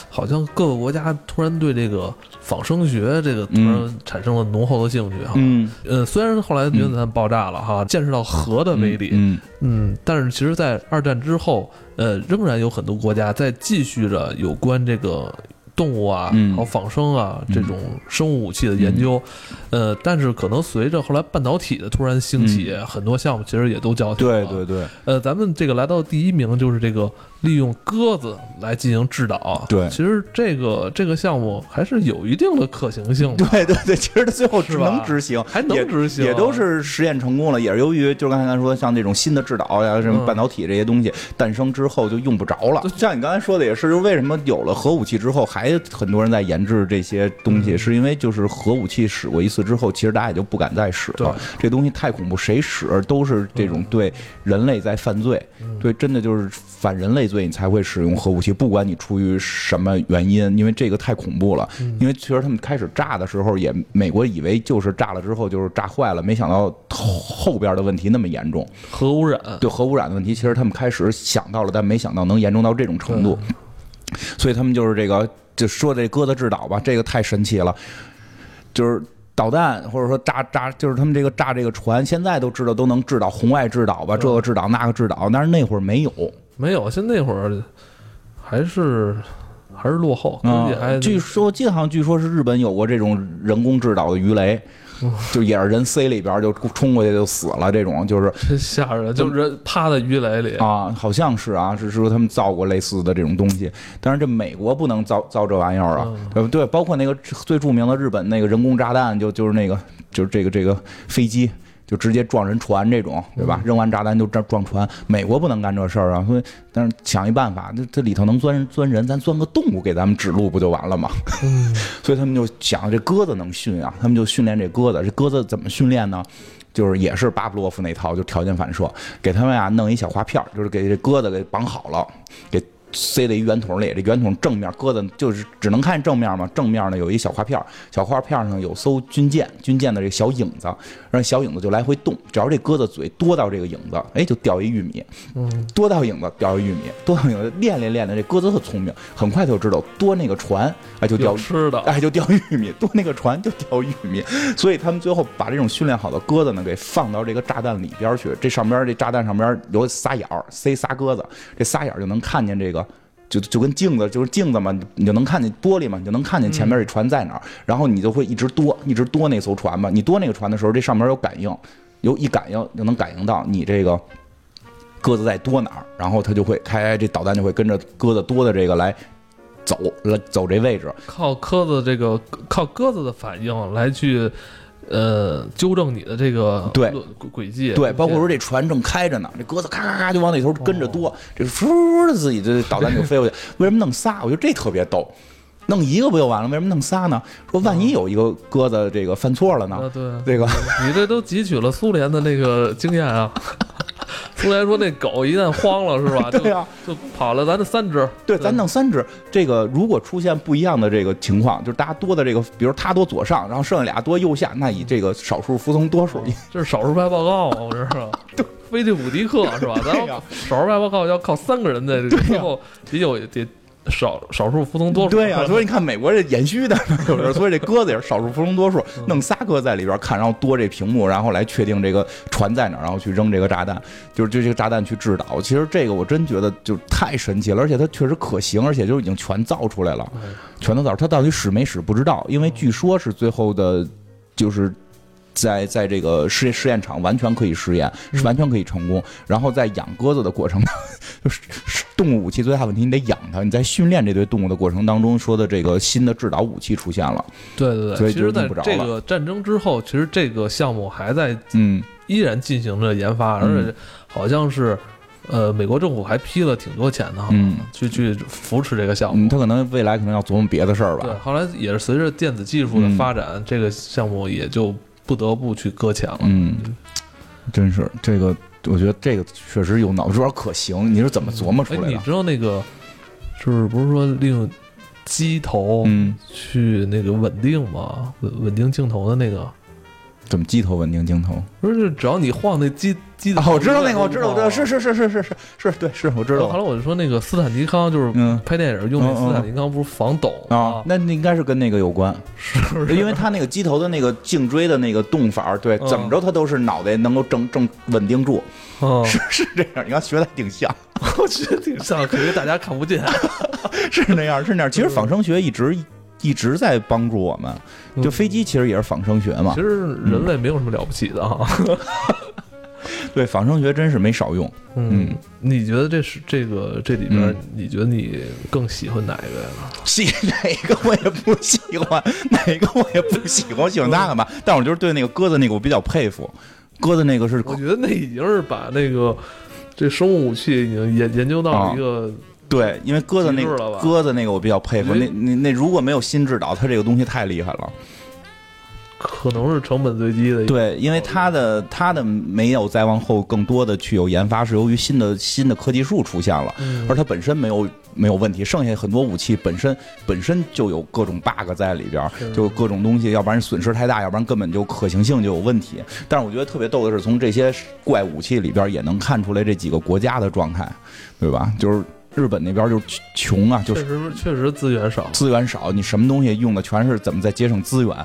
好像各个国家突然对这个仿生学这个突然产生了浓厚的兴趣哈。嗯，呃，虽然后来原子弹爆炸了哈，见识到核的威力，嗯嗯，但是其实，在二战之后，呃，仍然有很多国家在继续着有关这个。动物啊，还有仿生啊，这种生物武器的研究，呃，但是可能随着后来半导体的突然兴起，很多项目其实也都叫停了。对对对，呃，咱们这个来到第一名就是这个。利用鸽子来进行制导，对，其实这个这个项目还是有一定的可行性。对对对，其实它最后只能执行，还能执行，也都是实验成功了。也是由于，就是刚才咱说，像这种新的制导呀，什么半导体这些东西诞生之后，就用不着了。像你刚才说的，也是，就为什么有了核武器之后，还很多人在研制这些东西，是因为就是核武器使过一次之后，其实大家也就不敢再使了。这东西太恐怖，谁使都是这种对人类在犯罪，对，真的就是反人类。罪你才会使用核武器，不管你出于什么原因，因为这个太恐怖了。因为其实他们开始炸的时候，也美国以为就是炸了之后就是炸坏了，没想到后边的问题那么严重。核污染，对核污染的问题，其实他们开始想到了，但没想到能严重到这种程度。所以他们就是这个，就说这鸽子制导吧，这个太神奇了。就是导弹或者说炸炸，就是他们这个炸这个船，现在都知道都能制导红外制导吧，这个制导那个制导，但是那会儿没有。没有，现那会儿还是还是落后，而且还据说，记得好像据说是日本有过这种人工制导的鱼雷，就也是人塞里边就冲过去就死了，这种就是真吓人，就是趴在鱼雷里啊，好像是啊，是说他们造过类似的这种东西，但是这美国不能造造这玩意儿啊，对，包括那个最著名的日本那个人工炸弹，就就是那个就是这个这个飞机。就直接撞人船这种，对吧？扔完炸弹就撞撞船。美国不能干这事儿啊，所以但是想一办法，这这里头能钻钻人，咱钻个动物给咱们指路不就完了吗？所以他们就想这鸽子能训啊，他们就训练这鸽子。这鸽子怎么训练呢？就是也是巴甫洛夫那套，就条件反射，给他们呀弄一小花片就是给这鸽子给绑好了，给。塞在一圆筒里，这圆筒正面搁的，就是只能看正面嘛。正面呢有一小花片，小花片上有艘军舰，军舰的这小影子，让小影子就来回动。只要这鸽子嘴多到这个影子，哎，就掉一玉米。嗯，多到影子掉一玉米，多到影子练练练的，这鸽子特聪明，很快就知道多那个船，哎，就掉吃的，哎，就掉玉米，多那个船就掉玉米。所以他们最后把这种训练好的鸽子呢，给放到这个炸弹里边去。这上边这炸弹上边有仨眼儿，塞仨鸽子，这仨眼儿就能看见这个。就就跟镜子，就是镜子嘛，你就能看见玻璃嘛，你就能看见前面这船在哪儿，然后你就会一直多，一直多那艘船嘛。你多那个船的时候，这上面有感应，有一感应就能感应到你这个鸽子在多哪儿，然后它就会开，这导弹就会跟着鸽子多的这个来走，来走这位置。靠鸽子这个靠鸽子的反应来去。呃，纠正你的这个对轨迹，对，包括说这船正开着呢，这鸽子咔咔咔就往那头跟着多，这呼的自己这导弹就飞过去。为什么弄仨？我觉得这特别逗，弄一个不就完了？为什么弄仨呢？说万一有一个鸽子这个犯错了呢？对，这个你这都汲取了苏联的那个经验啊。苏联说那狗一旦慌了是吧？对呀，就跑了。咱的三只，对，咱弄三只。这个如果出现不一样的这个情况，就是大家多的这个，比如他多左上，然后剩下俩多右下，那以这个少数服从多数。这是少数派报告啊，我这是。对，飞利普迪克是吧？咱少数派报告要靠三个人的最后得有得少少数服从多数。对呀，所以你看美国这延续的，有时候所以这鸽子也是少数服从多数，弄仨鸽在里边看，然后多这屏幕，然后来确定这个船在哪，然后去扔这个炸弹，就是就这个炸弹去制导。其实这个我真觉得就太神奇了，而且它确实可行，而且就已经全造出来了，全都造。它到底使没使不知道，因为据说是最后的，就是。在在这个试验试验场完全可以试验，是完全可以成功。然后在养鸽子的过程，就 是动物武器最大问题，你得养它。你在训练这堆动物的过程当中，说的这个新的制导武器出现了。对对对，所以其实在这个战争之后，其实这个项目还在嗯依然进行着研发，而且好像是呃美国政府还批了挺多钱的，嗯，去去扶持这个项目。他可能未来可能要琢磨别的事儿吧。对，后来也是随着电子技术的发展，这个项目也就。不得不去搁浅了。嗯，真是这个，我觉得这个确实有脑子，主要可行。你是怎么琢磨出来的？你知道那个，就是不是说利用机头去那个稳定吗？稳稳定镜头的那个。怎么机头稳定镜头？不是，只要你晃那机机哦，我知道那个，我知道，我知道，是是是是是是是，对，是我知道。后来我就说那个斯坦尼康就是拍电影用那斯坦尼康，不是防抖啊？那那应该是跟那个有关，是是因为他那个机头的那个颈椎的那个动法，对，怎么着他都是脑袋能够正正稳定住，是 是这样。你看学的挺像，我觉得挺像，可是大家看不见，是那样，是那样。其实仿生学一直。一直在帮助我们，就飞机其实也是仿生学嘛。其实人类没有什么了不起的哈。对，仿生学真是没少用。嗯，你觉得这是这个这里边，你觉得你更喜欢哪一个呀？喜哪个我也不喜欢，哪个我也不喜欢，我喜欢那干嘛。但我就是对那个鸽子那个我比较佩服，鸽子那个是，我觉得那已经是把那个这生物武器已经研研究到一个。对，因为鸽子那鸽子那个我比较佩服，那那那如果没有新制导，它这个东西太厉害了，可能是成本最低的。对，因为它的它的没有再往后更多的去有研发，是由于新的新的科技树出现了，而它本身没有没有问题。剩下很多武器本身本身就有各种 bug 在里边，就各种东西，要不然损失太大，要不然根本就可行性就有问题。但是我觉得特别逗的是，从这些怪武器里边也能看出来这几个国家的状态，对吧？就是。日本那边就穷啊，就确实确实资源少，资源少，你什么东西用的全是怎么在节省资源。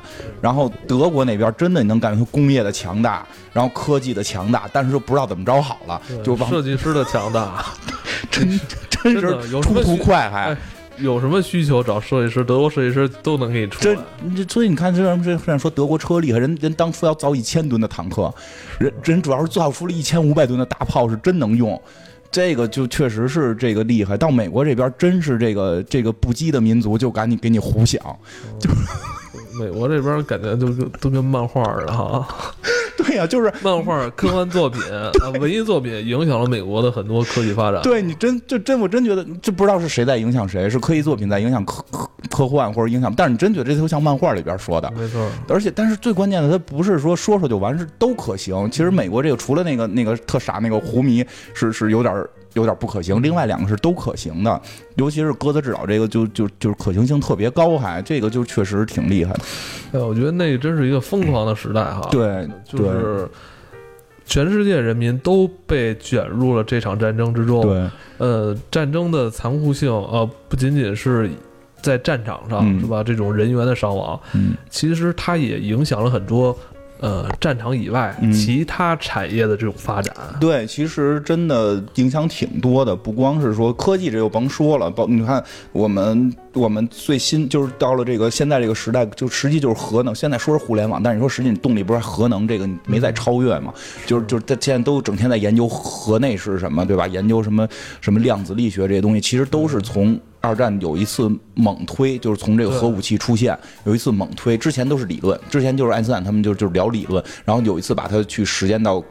然后德国那边真的你能感觉出工业的强大，然后科技的强大，但是又不知道怎么着好了，就设计师的强大，真真是出图快还。有什么需求找设计师，德国设计师都能给你出来。这所以你看，这这虽然说德国车厉害，人人当初要造一千吨的坦克，人人主要是造出了一千五百吨的大炮，是真能用。这个就确实是这个厉害，到美国这边真是这个这个不羁的民族就赶紧给你胡想，就美国这边感觉都都跟漫画似的哈。对呀，就是漫画、科幻作品啊、文艺作品影响了美国的很多科技发展。对你真就真我真觉得这不知道是谁在影响谁，是科技作品在影响科科科幻或者影响，但是你真觉得这都像漫画里边说的，没错。而且但是最关键的，它不是说说说就完，事都可行。其实美国这个除了那个那个特傻那个胡迷是是有点有点不可行，另外两个是都可行的，尤其是鸽子制导这个就就就是可行性特别高，还这个就确实挺厉害的。哎，我觉得那真是一个疯狂的时代哈。对，就是全世界人民都被卷入了这场战争之中。对，呃，战争的残酷性呃，不仅仅是在战场上是吧？这种人员的伤亡，嗯，其实它也影响了很多。呃，战场以外其他产业的这种发展，对，其实真的影响挺多的。不光是说科技，这又甭说了。包你看，我们我们最新就是到了这个现在这个时代，就实际就是核能。现在说是互联网，但是你说实际你动力不是核能，这个没在超越嘛？就是就是他现在都整天在研究核内是什么，对吧？研究什么什么量子力学这些东西，其实都是从。二战有一次猛推，就是从这个核武器出现，有一次猛推，之前都是理论，之前就是爱因斯坦他们就就聊理论，然后有一次把它去实践到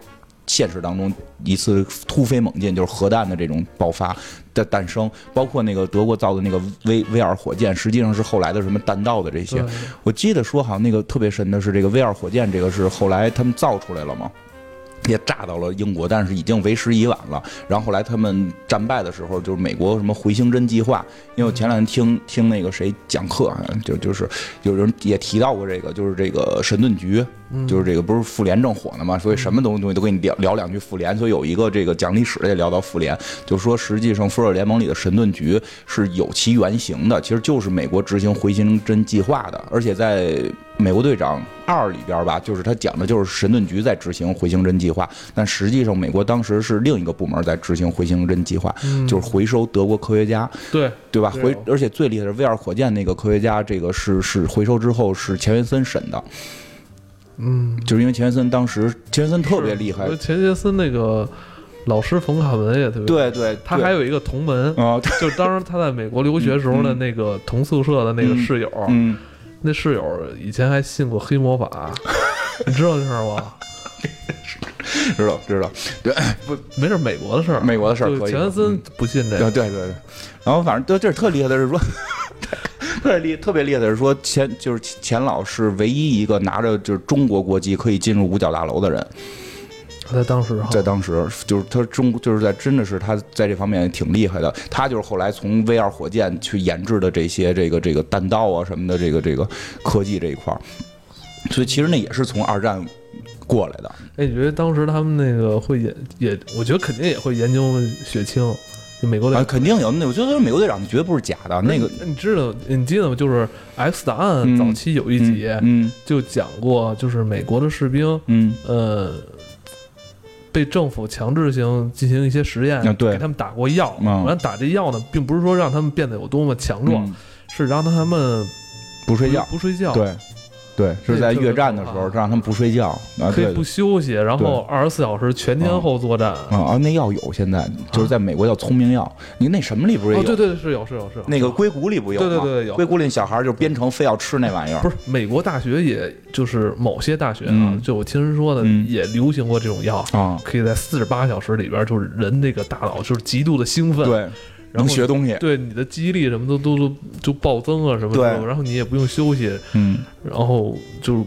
现实当中，一次突飞猛进，就是核弹的这种爆发的诞生，包括那个德国造的那个 V V 二火箭，实际上是后来的什么弹道的这些。我记得说好像那个特别神的是这个 V 二火箭，这个是后来他们造出来了吗？也炸到了英国，但是已经为时已晚了。然后后来他们战败的时候，就是美国什么回形针计划。因为我前两天听听那个谁讲课，就就是有人也提到过这个，就是这个神盾局，就是这个不是复联正火呢嘛，所以什么东西东西都跟你聊聊两句复联。所以有一个这个讲历史的也聊到复联，就说实际上复仇者联盟里的神盾局是有其原型的，其实就是美国执行回形针计划的，而且在。美国队长二里边吧，就是他讲的就是神盾局在执行回形针计划，但实际上美国当时是另一个部门在执行回形针计划，就是回收德国科学家，对。对吧？回而且最厉害的是 V 二火箭那个科学家，这个是是回收之后是钱学森审的，嗯，就是因为钱学森当时钱学森特别厉害，钱学森那个老师冯卡文也特别对对，他还有一个同门啊，就当时他在美国留学时候的那个同宿舍的那个室友，嗯。那室友以前还信过黑魔法，你知道这事儿吗？知道知道，对 不？没事，美国的事儿，美国的事儿。钱学森不信这个，对对对。然后反正就这特厉害的是说，特别厉特别厉害的是说，钱就是钱老是唯一一个拿着就是中国国籍可以进入五角大楼的人。在当时，在当时，就是他中，就是在真的是他在这方面挺厉害的。他就是后来从 V 二火箭去研制的这些这个这个弹道啊什么的，这个这个科技这一块儿。所以其实那也是从二战过来的。哎，你觉得当时他们那个会研也，我觉得肯定也会研究血清。美国队长肯定有，那我觉得美国队长绝对不是假的。那个你知道，你记得吗？就是《X 档案》早期有一集，嗯，就讲过，就是美国的士兵，嗯，呃。被政府强制性进行一些实验，给他们打过药。完打这药呢，并不是说让他们变得有多么强壮，是让他们不睡觉，不睡觉。对。对，是在越战的时候，让他们不睡觉，可以不休息，然后二十四小时全天候作战。啊啊，那药有，现在就是在美国叫聪明药。你那什么里不是有？对对对，是有是有是有。那个硅谷里不有吗？对对对，有。硅谷里小孩就编程，非要吃那玩意儿。不是，美国大学也就是某些大学啊，就我听人说的，也流行过这种药啊，可以在四十八小时里边，就是人这个大脑就是极度的兴奋。对。能学东西，对你的记忆力什么都都都就暴增啊什么的，然后你也不用休息，嗯，然后就。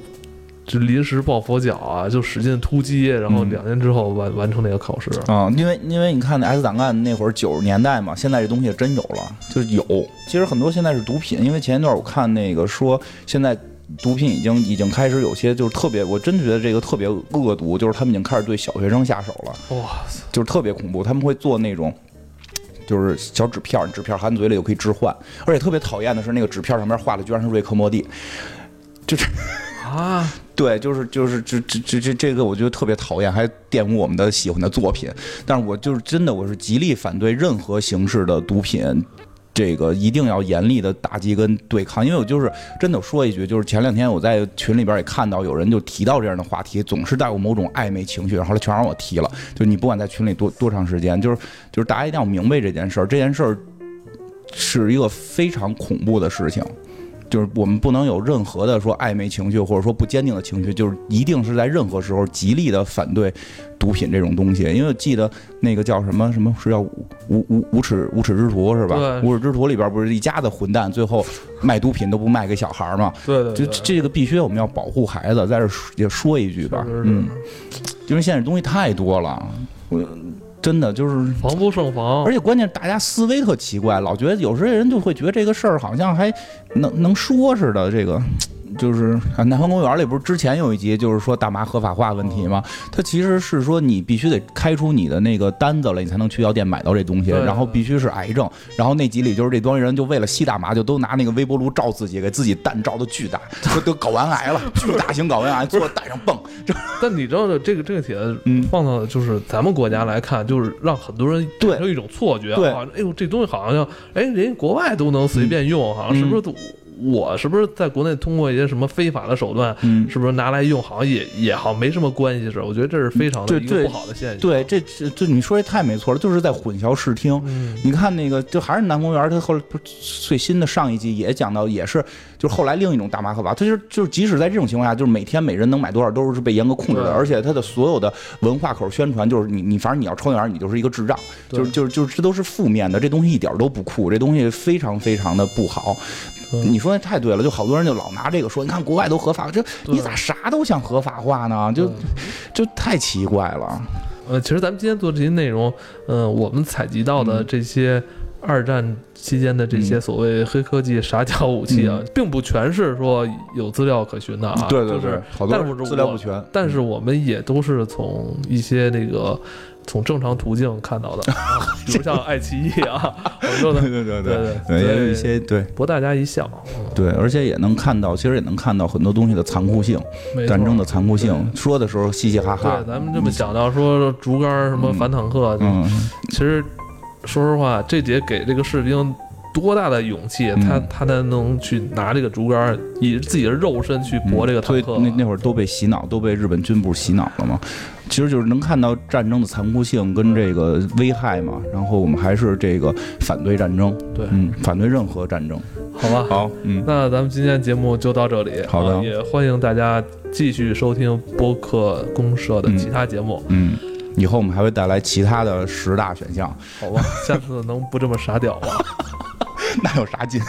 就临时抱佛脚啊，就使劲突击，然后两年之后完完成那个考试啊。因为因为你看那 S 档案那会儿九十年代嘛，现在这东西真有了，就是有。其实很多现在是毒品，因为前一段我看那个说，现在毒品已经已经开始有些就是特别，我真觉得这个特别恶毒，就是他们已经开始对小学生下手了。哇塞，就是特别恐怖，他们会做那种就是小纸片，纸片含嘴里就可以置换，而且特别讨厌的是那个纸片上面画的居然是瑞克莫蒂，就是啊。对，就是就是这这这这这个，我觉得特别讨厌，还玷污我们的喜欢的作品。但是我就是真的，我是极力反对任何形式的毒品，这个一定要严厉的打击跟对抗。因为我就是真的说一句，就是前两天我在群里边也看到有人就提到这样的话题，总是带有某种暧昧情绪，然后来全让我提了。就你不管在群里多多长时间，就是就是大家一定要明白这件事儿，这件事儿是一个非常恐怖的事情。就是我们不能有任何的说暧昧情绪，或者说不坚定的情绪，就是一定是在任何时候极力的反对毒品这种东西。因为我记得那个叫什么什么是叫无无无耻无耻之徒是吧？无耻之徒里边不是一家子混蛋，最后卖毒品都不卖给小孩吗？对对，就这个必须我们要保护孩子，在这也说一句吧，嗯，因为现在东西太多了，我。真的就是防不胜防，而且关键大家思维特奇怪，老觉得有时候人就会觉得这个事儿好像还能能说似的，这个。就是《南方公园》里不是之前有一集，就是说大麻合法化问题吗？它其实是说你必须得开出你的那个单子了，你才能去药店买到这东西，然后必须是癌症。然后那集里就是这帮人就为了吸大麻，就都拿那个微波炉照自己，给自己蛋照的巨大，说都睾丸癌了，巨大型睾丸癌，坐蛋上蹦。但你知道的，这个这个帖子放到就是咱们国家来看，就是让很多人产生一种错觉，对，哎呦这东西好像哎人家国外都能随便用，好像是不是都？我是不是在国内通过一些什么非法的手段，是不是拿来用，好像也也好没什么关系似的？我觉得这是非常的一个不好的现象。对，这这你说这太没错了，就是在混淆视听。你看那个，就还是南公园，他后来不最新的上一季也讲到，也是就是后来另一种大麻合法，他就是就是即使在这种情况下，就是每天每人能买多少都是被严格控制的，而且他的所有的文化口宣传就是你你反正你要抽那玩意儿，你就是一个智障，就是就是就是这都是负面的，这东西一点都不酷，这东西非常非常的不好。你说的太对了，就好多人就老拿这个说，你看国外都合法，这你咋啥都想合法化呢？就就太奇怪了。呃，其实咱们今天做这些内容，嗯，我们采集到的这些二战期间的这些所谓黑科技傻角武器啊，并不全是说有资料可循的啊。对对对，好多资料不全。但是我们也都是从一些那个。从正常途径看到的，比如像爱奇艺啊，我说的，对对对对对，也有一些对博大家一笑，对，而且也能看到，其实也能看到很多东西的残酷性，战争的残酷性。说的时候嘻嘻哈哈，对，咱们这么讲到说竹竿什么反坦克，嗯，其实说实话，这节给这个士兵。多大的勇气，他他才能去拿这个竹竿，以自己的肉身去搏这个坦克？那那会儿都被洗脑，都被日本军部洗脑了嘛。其实就是能看到战争的残酷性跟这个危害嘛。然后我们还是这个反对战争，对，嗯，反对任何战争。好吧，好，嗯，那咱们今天节目就到这里。好的，也欢迎大家继续收听播客公社的其他节目。嗯，以后我们还会带来其他的十大选项。好吧，下次能不这么傻屌吗？那有啥劲？